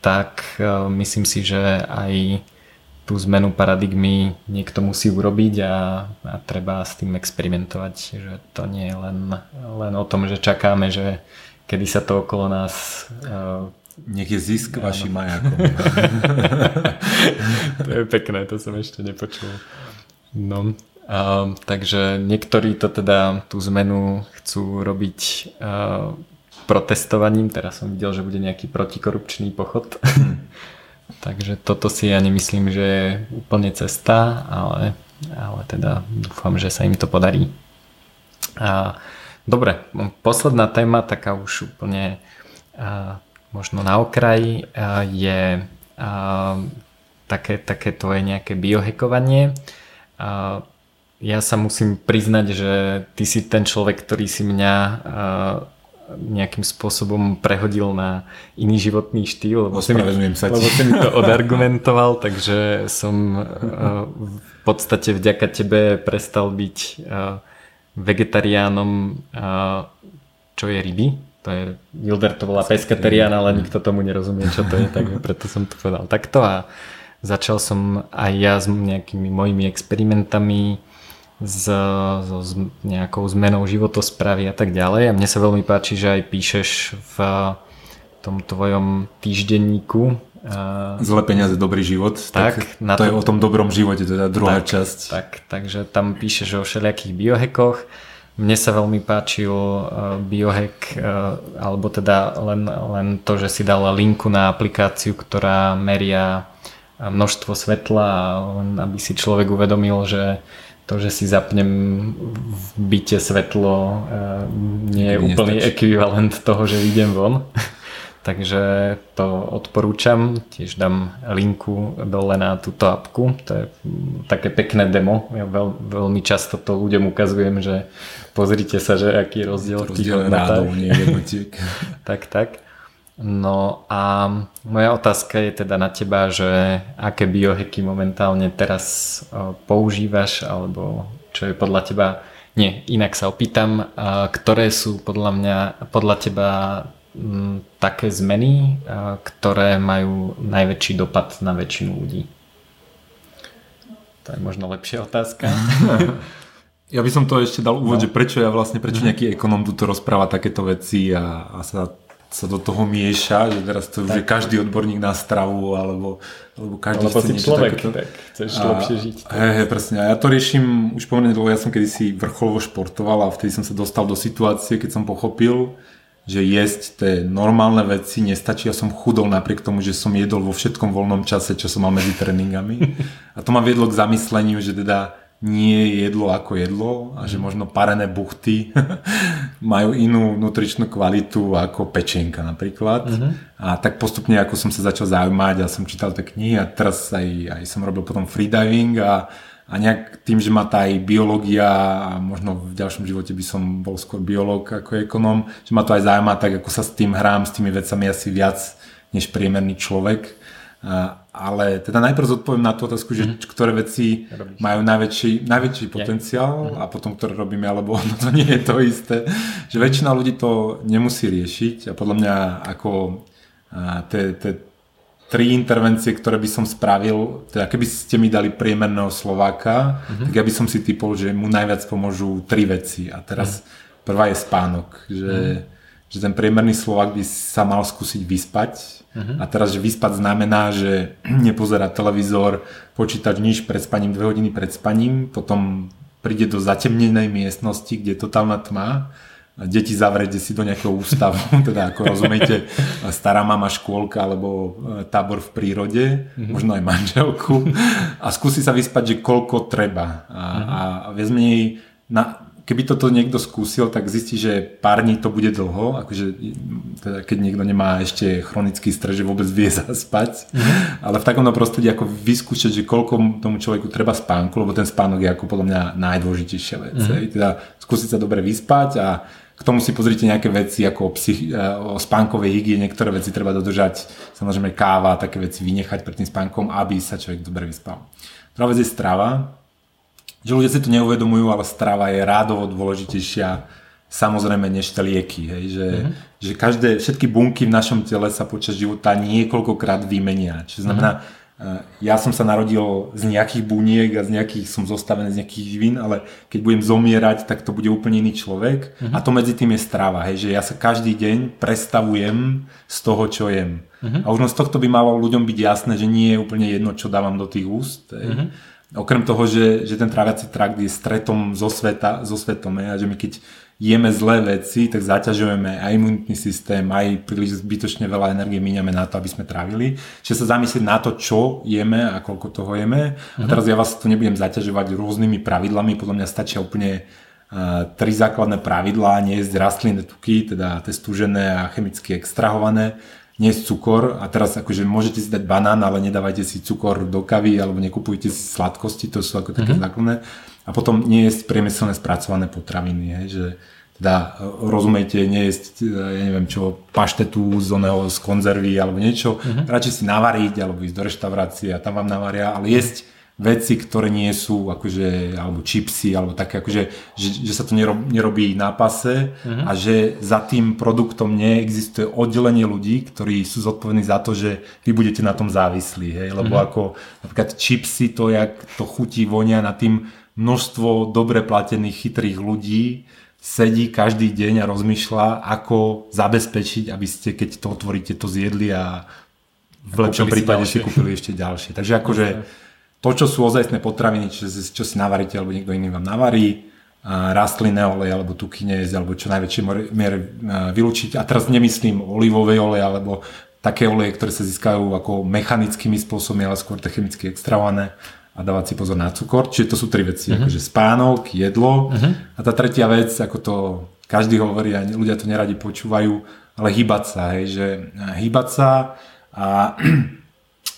tak e, myslím si, že aj tú zmenu paradigmy niekto musí urobiť a, a treba s tým experimentovať, že to nie je len, len o tom, že čakáme, že kedy sa to okolo nás uh, nech je zisk ja, vašim majakom. to je pekné, to som ešte nepočul. No, uh, takže niektorí to teda tú zmenu chcú robiť uh, protestovaním. Teraz som videl, že bude nejaký protikorupčný pochod. takže toto si ja nemyslím, že je úplne cesta, ale, ale teda dúfam, že sa im to podarí. Uh, dobre, posledná téma, taká už úplne uh, možno na okraji je také, také tvoje nejaké biohekovanie. Ja sa musím priznať, že ty si ten človek, ktorý si mňa nejakým spôsobom prehodil na iný životný štýl, lebo si, mi, lebo si mi to odargumentoval, takže som v podstate vďaka tebe prestal byť vegetariánom, čo je ryby. To je, Wilder to volá peskaterian, ale nikto tomu nerozumie, čo to je, tak preto som to povedal takto. A začal som aj ja s nejakými mojimi experimentami s, s nejakou zmenou životosprávy a tak ďalej a mne sa veľmi páči, že aj píšeš v tom tvojom týždenníku Zlé peniaze, dobrý život. Tak, tak to to je o tom dobrom živote, teda druhá tak, časť. Tak, takže tam píšeš o všelijakých biohekoch mne sa veľmi páčil biohack, uh, alebo teda len, len to, že si dala linku na aplikáciu, ktorá meria množstvo svetla len aby si človek uvedomil, že to, že si zapnem v byte svetlo nie je úplný ekvivalent toho, že idem von. Takže to odporúčam, tiež dám linku dole na túto apku, to je také pekné demo, ja veľ, veľmi často to ľuďom ukazujem, že Pozrite sa, že aký je rozdiel v tých jednotiek. tak, tak. No a moja otázka je teda na teba, že aké bioheky momentálne teraz používaš, alebo čo je podľa teba, nie, inak sa opýtam, ktoré sú podľa mňa, podľa teba m, také zmeny, ktoré majú najväčší dopad na väčšinu ľudí? To je možno lepšia otázka. Ja by som to ešte dal úvod, no. že prečo ja vlastne, prečo mhm. nejaký ekonom tu rozpráva takéto veci a, a sa, sa do toho mieša, že teraz to už je každý odborník na stravu, alebo, alebo každý alebo chce si človek, takéto. tak chceš a, lepšie žiť. Hej, hej, presne. A ja to riešim už pomerne dlho, ja som kedysi vrcholovo športoval a vtedy som sa dostal do situácie, keď som pochopil, že jesť tie normálne veci nestačí. Ja som chudol napriek tomu, že som jedol vo všetkom voľnom čase, čo som mal medzi tréningami. A to ma viedlo k zamysleniu, že teda nie je jedlo ako jedlo a že možno parené buchty majú inú nutričnú kvalitu ako pečenka napríklad. Uh-huh. A tak postupne, ako som sa začal zaujímať a som čítal tie knihy a teraz aj, aj som robil potom freediving a, a nejak tým, že ma tá aj biológia a možno v ďalšom živote by som bol skôr biológ ako ekonom, že ma to aj zaujíma tak, ako sa s tým hrám, s tými vecami asi viac než priemerný človek ale teda najprv zodpoviem na tú otázku, že mm-hmm. ktoré veci Robíš. majú najväčší, najväčší potenciál mm-hmm. a potom ktoré robíme, alebo no to nie je to isté. Že väčšina ľudí to nemusí riešiť a podľa mňa ako tie tri intervencie, ktoré by som spravil, teda keby ste mi dali priemerného Slováka, mm-hmm. tak ja by som si typol, že mu najviac pomôžu tri veci. A teraz mm-hmm. prvá je spánok, že, mm-hmm. že ten priemerný Slovák by sa mal skúsiť vyspať Uh-huh. A teraz, že vyspať znamená, že nepozerá televízor, počítač nič pred spaním, dve hodiny pred spaním, potom príde do zatemnenej miestnosti, kde je totálna tma, a deti zavrieť si do nejakého ústavu, teda ako rozumiete, stará mama škôlka alebo e, tábor v prírode, uh-huh. možno aj manželku a skúsi sa vyspať, že koľko treba. A, uh-huh. a viac menej na, keby toto niekto skúsil, tak zistí, že pár dní to bude dlho, akože teda keď niekto nemá ešte chronický stres, že vôbec vie zaspať, mm-hmm. ale v takomto prostredí ako vyskúšať, že koľko tomu človeku treba spánku, lebo ten spánok je ako podľa mňa najdôležitejšia vec. Mm-hmm. Teda skúsiť sa dobre vyspať a k tomu si pozrite nejaké veci ako o, psych, o spánkovej hygiene, niektoré veci treba dodržať, samozrejme káva, také veci vynechať pred tým spánkom, aby sa človek dobre vyspal. Druhá vec je strava, že ľudia si to neuvedomujú, ale strava je rádovo dôležitejšia samozrejme než tie lieky. Hej, že, mm-hmm. že každé, všetky bunky v našom tele sa počas života niekoľkokrát vymenia. Čiže znamená, mm-hmm ja som sa narodil z nejakých buniek a z nejakých, som zostavený z nejakých živín, ale keď budem zomierať, tak to bude úplne iný človek. Uh-huh. A to medzi tým je strava, hej, že ja sa každý deň prestavujem z toho, čo jem. Uh-huh. A už z tohto by malo ľuďom byť jasné, že nie je úplne jedno, čo dávam do tých úst. Hej. Uh-huh. Okrem toho, že, že ten tráviaci trakt je stretom zo, sveta, zo svetom a že my keď jeme zlé veci, tak zaťažujeme aj imunitný systém, aj príliš zbytočne veľa energie míňame na to, aby sme trávili. Čiže sa zamyslieť na to, čo jeme a koľko toho jeme. Uh-huh. A mhm. teraz ja vás tu nebudem zaťažovať rôznymi pravidlami, podľa mňa stačia úplne uh, tri základné pravidlá, nie jesť rastlinné tuky, teda tie stúžené a chemicky extrahované, nie cukor a teraz akože môžete si dať banán, ale nedávajte si cukor do kavy alebo nekupujte si sladkosti, to sú ako také mm-hmm. základné. A potom nie jesť priemyselné spracované potraviny, hej, že teda rozumejte, nejesť, ja neviem čo, paštetu z, oného, z konzervy alebo niečo, mm-hmm. radšej si navariť alebo ísť do reštaurácie a tam vám navaria, ale jesť veci, ktoré nie sú akože, alebo čipsy, alebo také akože, že, že sa to nerobí, nerobí na pase uh-huh. a že za tým produktom neexistuje oddelenie ľudí, ktorí sú zodpovední za to, že vy budete na tom závislí, hej, lebo uh-huh. ako napríklad čipsy, to jak to chutí, vonia na tým množstvo dobre platených chytrých ľudí sedí každý deň a rozmýšľa, ako zabezpečiť, aby ste, keď to otvoríte, to zjedli a v lepšom prípade si kúpili ešte ďalšie. Takže akože to, čo sú ozajstné potraviny, čo, čo si navaríte, alebo niekto iný vám navarí, rastlinné oleje alebo tukynes, alebo čo najväčšie miere vylúčiť. A teraz nemyslím olivové oleje, alebo také oleje, ktoré sa získajú ako mechanickými spôsobmi, ale skôr chemicky extravované a dávať si pozor na cukor. Čiže to sú tri veci, uh-huh. akože spánok, jedlo uh-huh. a tá tretia vec, ako to každý hovorí a ľudia to neradi počúvajú, ale hýbať sa, hej, že hýbať sa a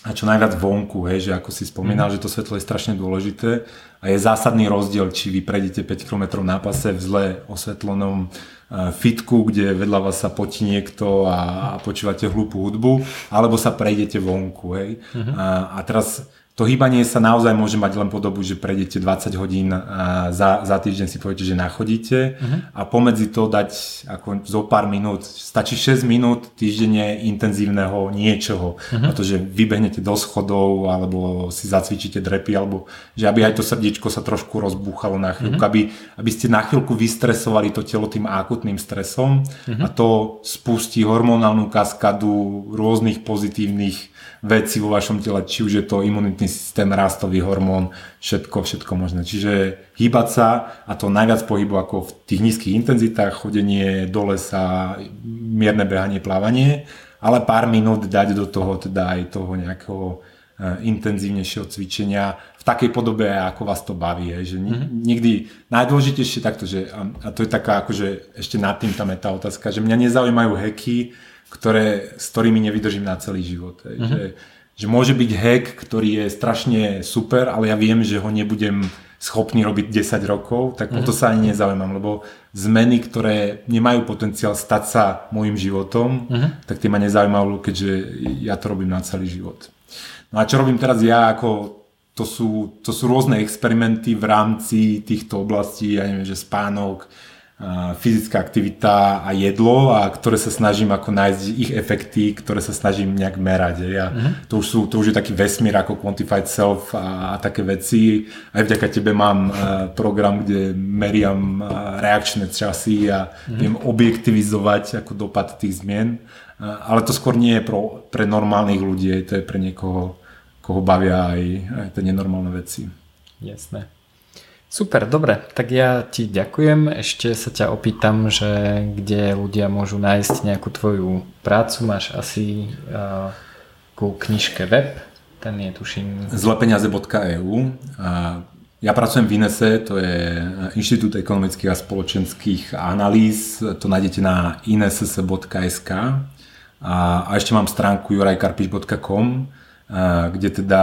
a čo najviac vonku, hej, že ako si spomínal, mm. že to svetlo je strašne dôležité a je zásadný rozdiel, či vy prejdete 5 km na pase v zle osvetlenom e, fitku, kde vedľa vás sa potí niekto a, a počúvate hlúpu hudbu, alebo sa prejdete vonku. Hej. Mm-hmm. A, a teraz to hýbanie sa naozaj môže mať len podobu, že prejdete 20 hodín a za, za týždeň si poviete, že nachodíte uh-huh. a pomedzi to dať ako zo pár minút, stačí 6 minút týždenne intenzívneho niečoho, uh-huh. a to, že vybehnete do schodov alebo si zacvičíte drepy, alebo že aby aj to srdiečko sa trošku rozbúchalo na chvíľku, uh-huh. aby, aby ste na chvíľku vystresovali to telo tým akutným stresom uh-huh. a to spustí hormonálnu kaskadu rôznych pozitívnych veci vo vašom tele, či už je to imunitný systém, rastový hormón, všetko, všetko možné. Čiže hýbať sa a to najviac pohybu ako v tých nízkych intenzitách, chodenie do lesa, mierne behanie, plávanie, ale pár minút dať do toho teda aj toho nejakého eh, intenzívnejšieho cvičenia v takej podobe, ako vás to baví. Je, že mm-hmm. nikdy najdôležitejšie takto, že, a to je taká akože ešte nad tým tam je tá otázka, že mňa nezaujímajú heky, ktoré, s ktorými nevydržím na celý život. Uh-huh. Že, že môže byť hack, ktorý je strašne super, ale ja viem, že ho nebudem schopný robiť 10 rokov, tak uh-huh. o to mhm. sa ani nezaujímam, lebo zmeny, ktoré nemajú potenciál stať sa môjim životom, uh-huh. tak tie ma nezaujímajú, keďže ja to robím na celý život. No a čo robím teraz ja, ako to sú, to sú rôzne experimenty v rámci týchto oblastí, ja neviem, že spánok, fyzická aktivita a jedlo a ktoré sa snažím ako nájsť ich efekty, ktoré sa snažím nejak merať. Ja, uh-huh. to, už sú, to už je taký vesmír ako Quantified Self a, a také veci. Aj vďaka tebe mám uh, program, kde meriam uh, reakčné časy a uh-huh. viem objektivizovať ako dopad tých zmien. Uh, ale to skôr nie je pro, pre normálnych ľudí, to je pre niekoho, koho bavia aj, aj tie nenormálne veci. Jasné. Super, dobre, tak ja ti ďakujem. Ešte sa ťa opýtam, že kde ľudia môžu nájsť nejakú tvoju prácu. Máš asi uh, ku knižke web, ten je tuším... zlepeniaze.eu ja pracujem v INESE, to je Inštitút ekonomických a spoločenských analýz, to nájdete na inss.sk a, a ešte mám stránku jurajkarpiš.com, kde teda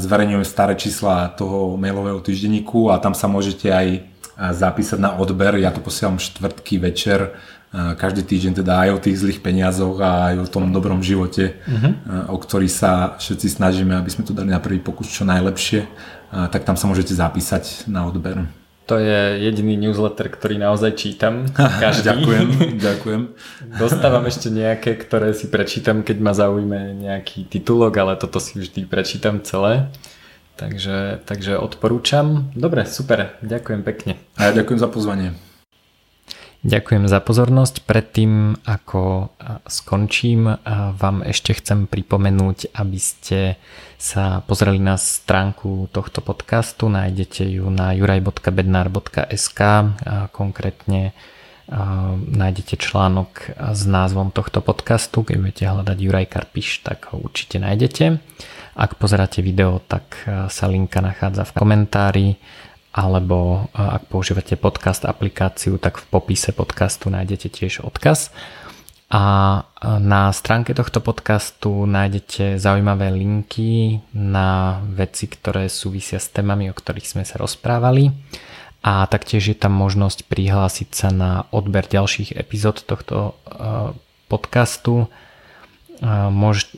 zverejňujem staré čísla toho mailového týždenníku a tam sa môžete aj zapísať na odber. Ja to posielam štvrtky večer každý týždeň teda aj o tých zlých peniazoch a aj o tom dobrom živote, uh-huh. o ktorý sa všetci snažíme, aby sme to dali na prvý pokus čo najlepšie, tak tam sa môžete zapísať na odber. To je jediný newsletter, ktorý naozaj čítam. Každý. ďakujem, ďakujem. Dostávam ešte nejaké, ktoré si prečítam, keď ma zaujme nejaký titulok, ale toto si vždy prečítam celé. Takže, takže odporúčam. Dobre, super, ďakujem pekne. A ja ďakujem za pozvanie. Ďakujem za pozornosť. Predtým, ako skončím, vám ešte chcem pripomenúť, aby ste sa pozreli na stránku tohto podcastu. Nájdete ju na juraj.bednar.sk. Konkrétne nájdete článok s názvom tohto podcastu. Keď budete hľadať Juraj Karpiš, tak ho určite nájdete. Ak pozeráte video, tak sa linka nachádza v komentári alebo ak používate podcast aplikáciu, tak v popise podcastu nájdete tiež odkaz. A na stránke tohto podcastu nájdete zaujímavé linky na veci, ktoré súvisia s témami, o ktorých sme sa rozprávali. A taktiež je tam možnosť prihlásiť sa na odber ďalších epizód tohto podcastu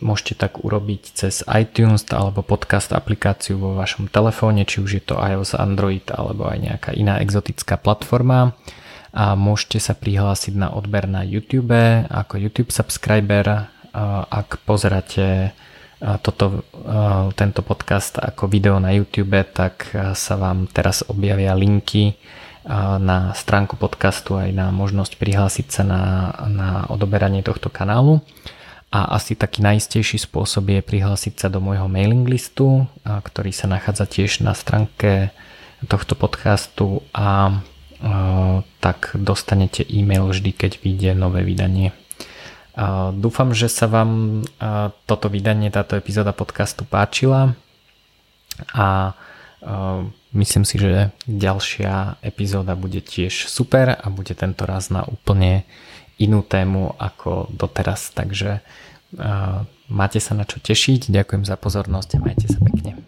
Môžete tak urobiť cez iTunes alebo podcast aplikáciu vo vašom telefóne, či už je to iOS, Android alebo aj nejaká iná exotická platforma. A môžete sa prihlásiť na odber na YouTube ako YouTube subscriber. Ak pozeráte toto, tento podcast ako video na YouTube, tak sa vám teraz objavia linky na stránku podcastu aj na možnosť prihlásiť sa na, na odoberanie tohto kanálu. A asi taký najistejší spôsob je prihlásiť sa do môjho mailing listu, ktorý sa nachádza tiež na stránke tohto podcastu a tak dostanete e-mail vždy, keď vyjde nové vydanie. Dúfam, že sa vám toto vydanie, táto epizóda podcastu páčila a myslím si, že ďalšia epizóda bude tiež super a bude tento raz na úplne inú tému ako doteraz, takže máte sa na čo tešiť. Ďakujem za pozornosť a majte sa pekne.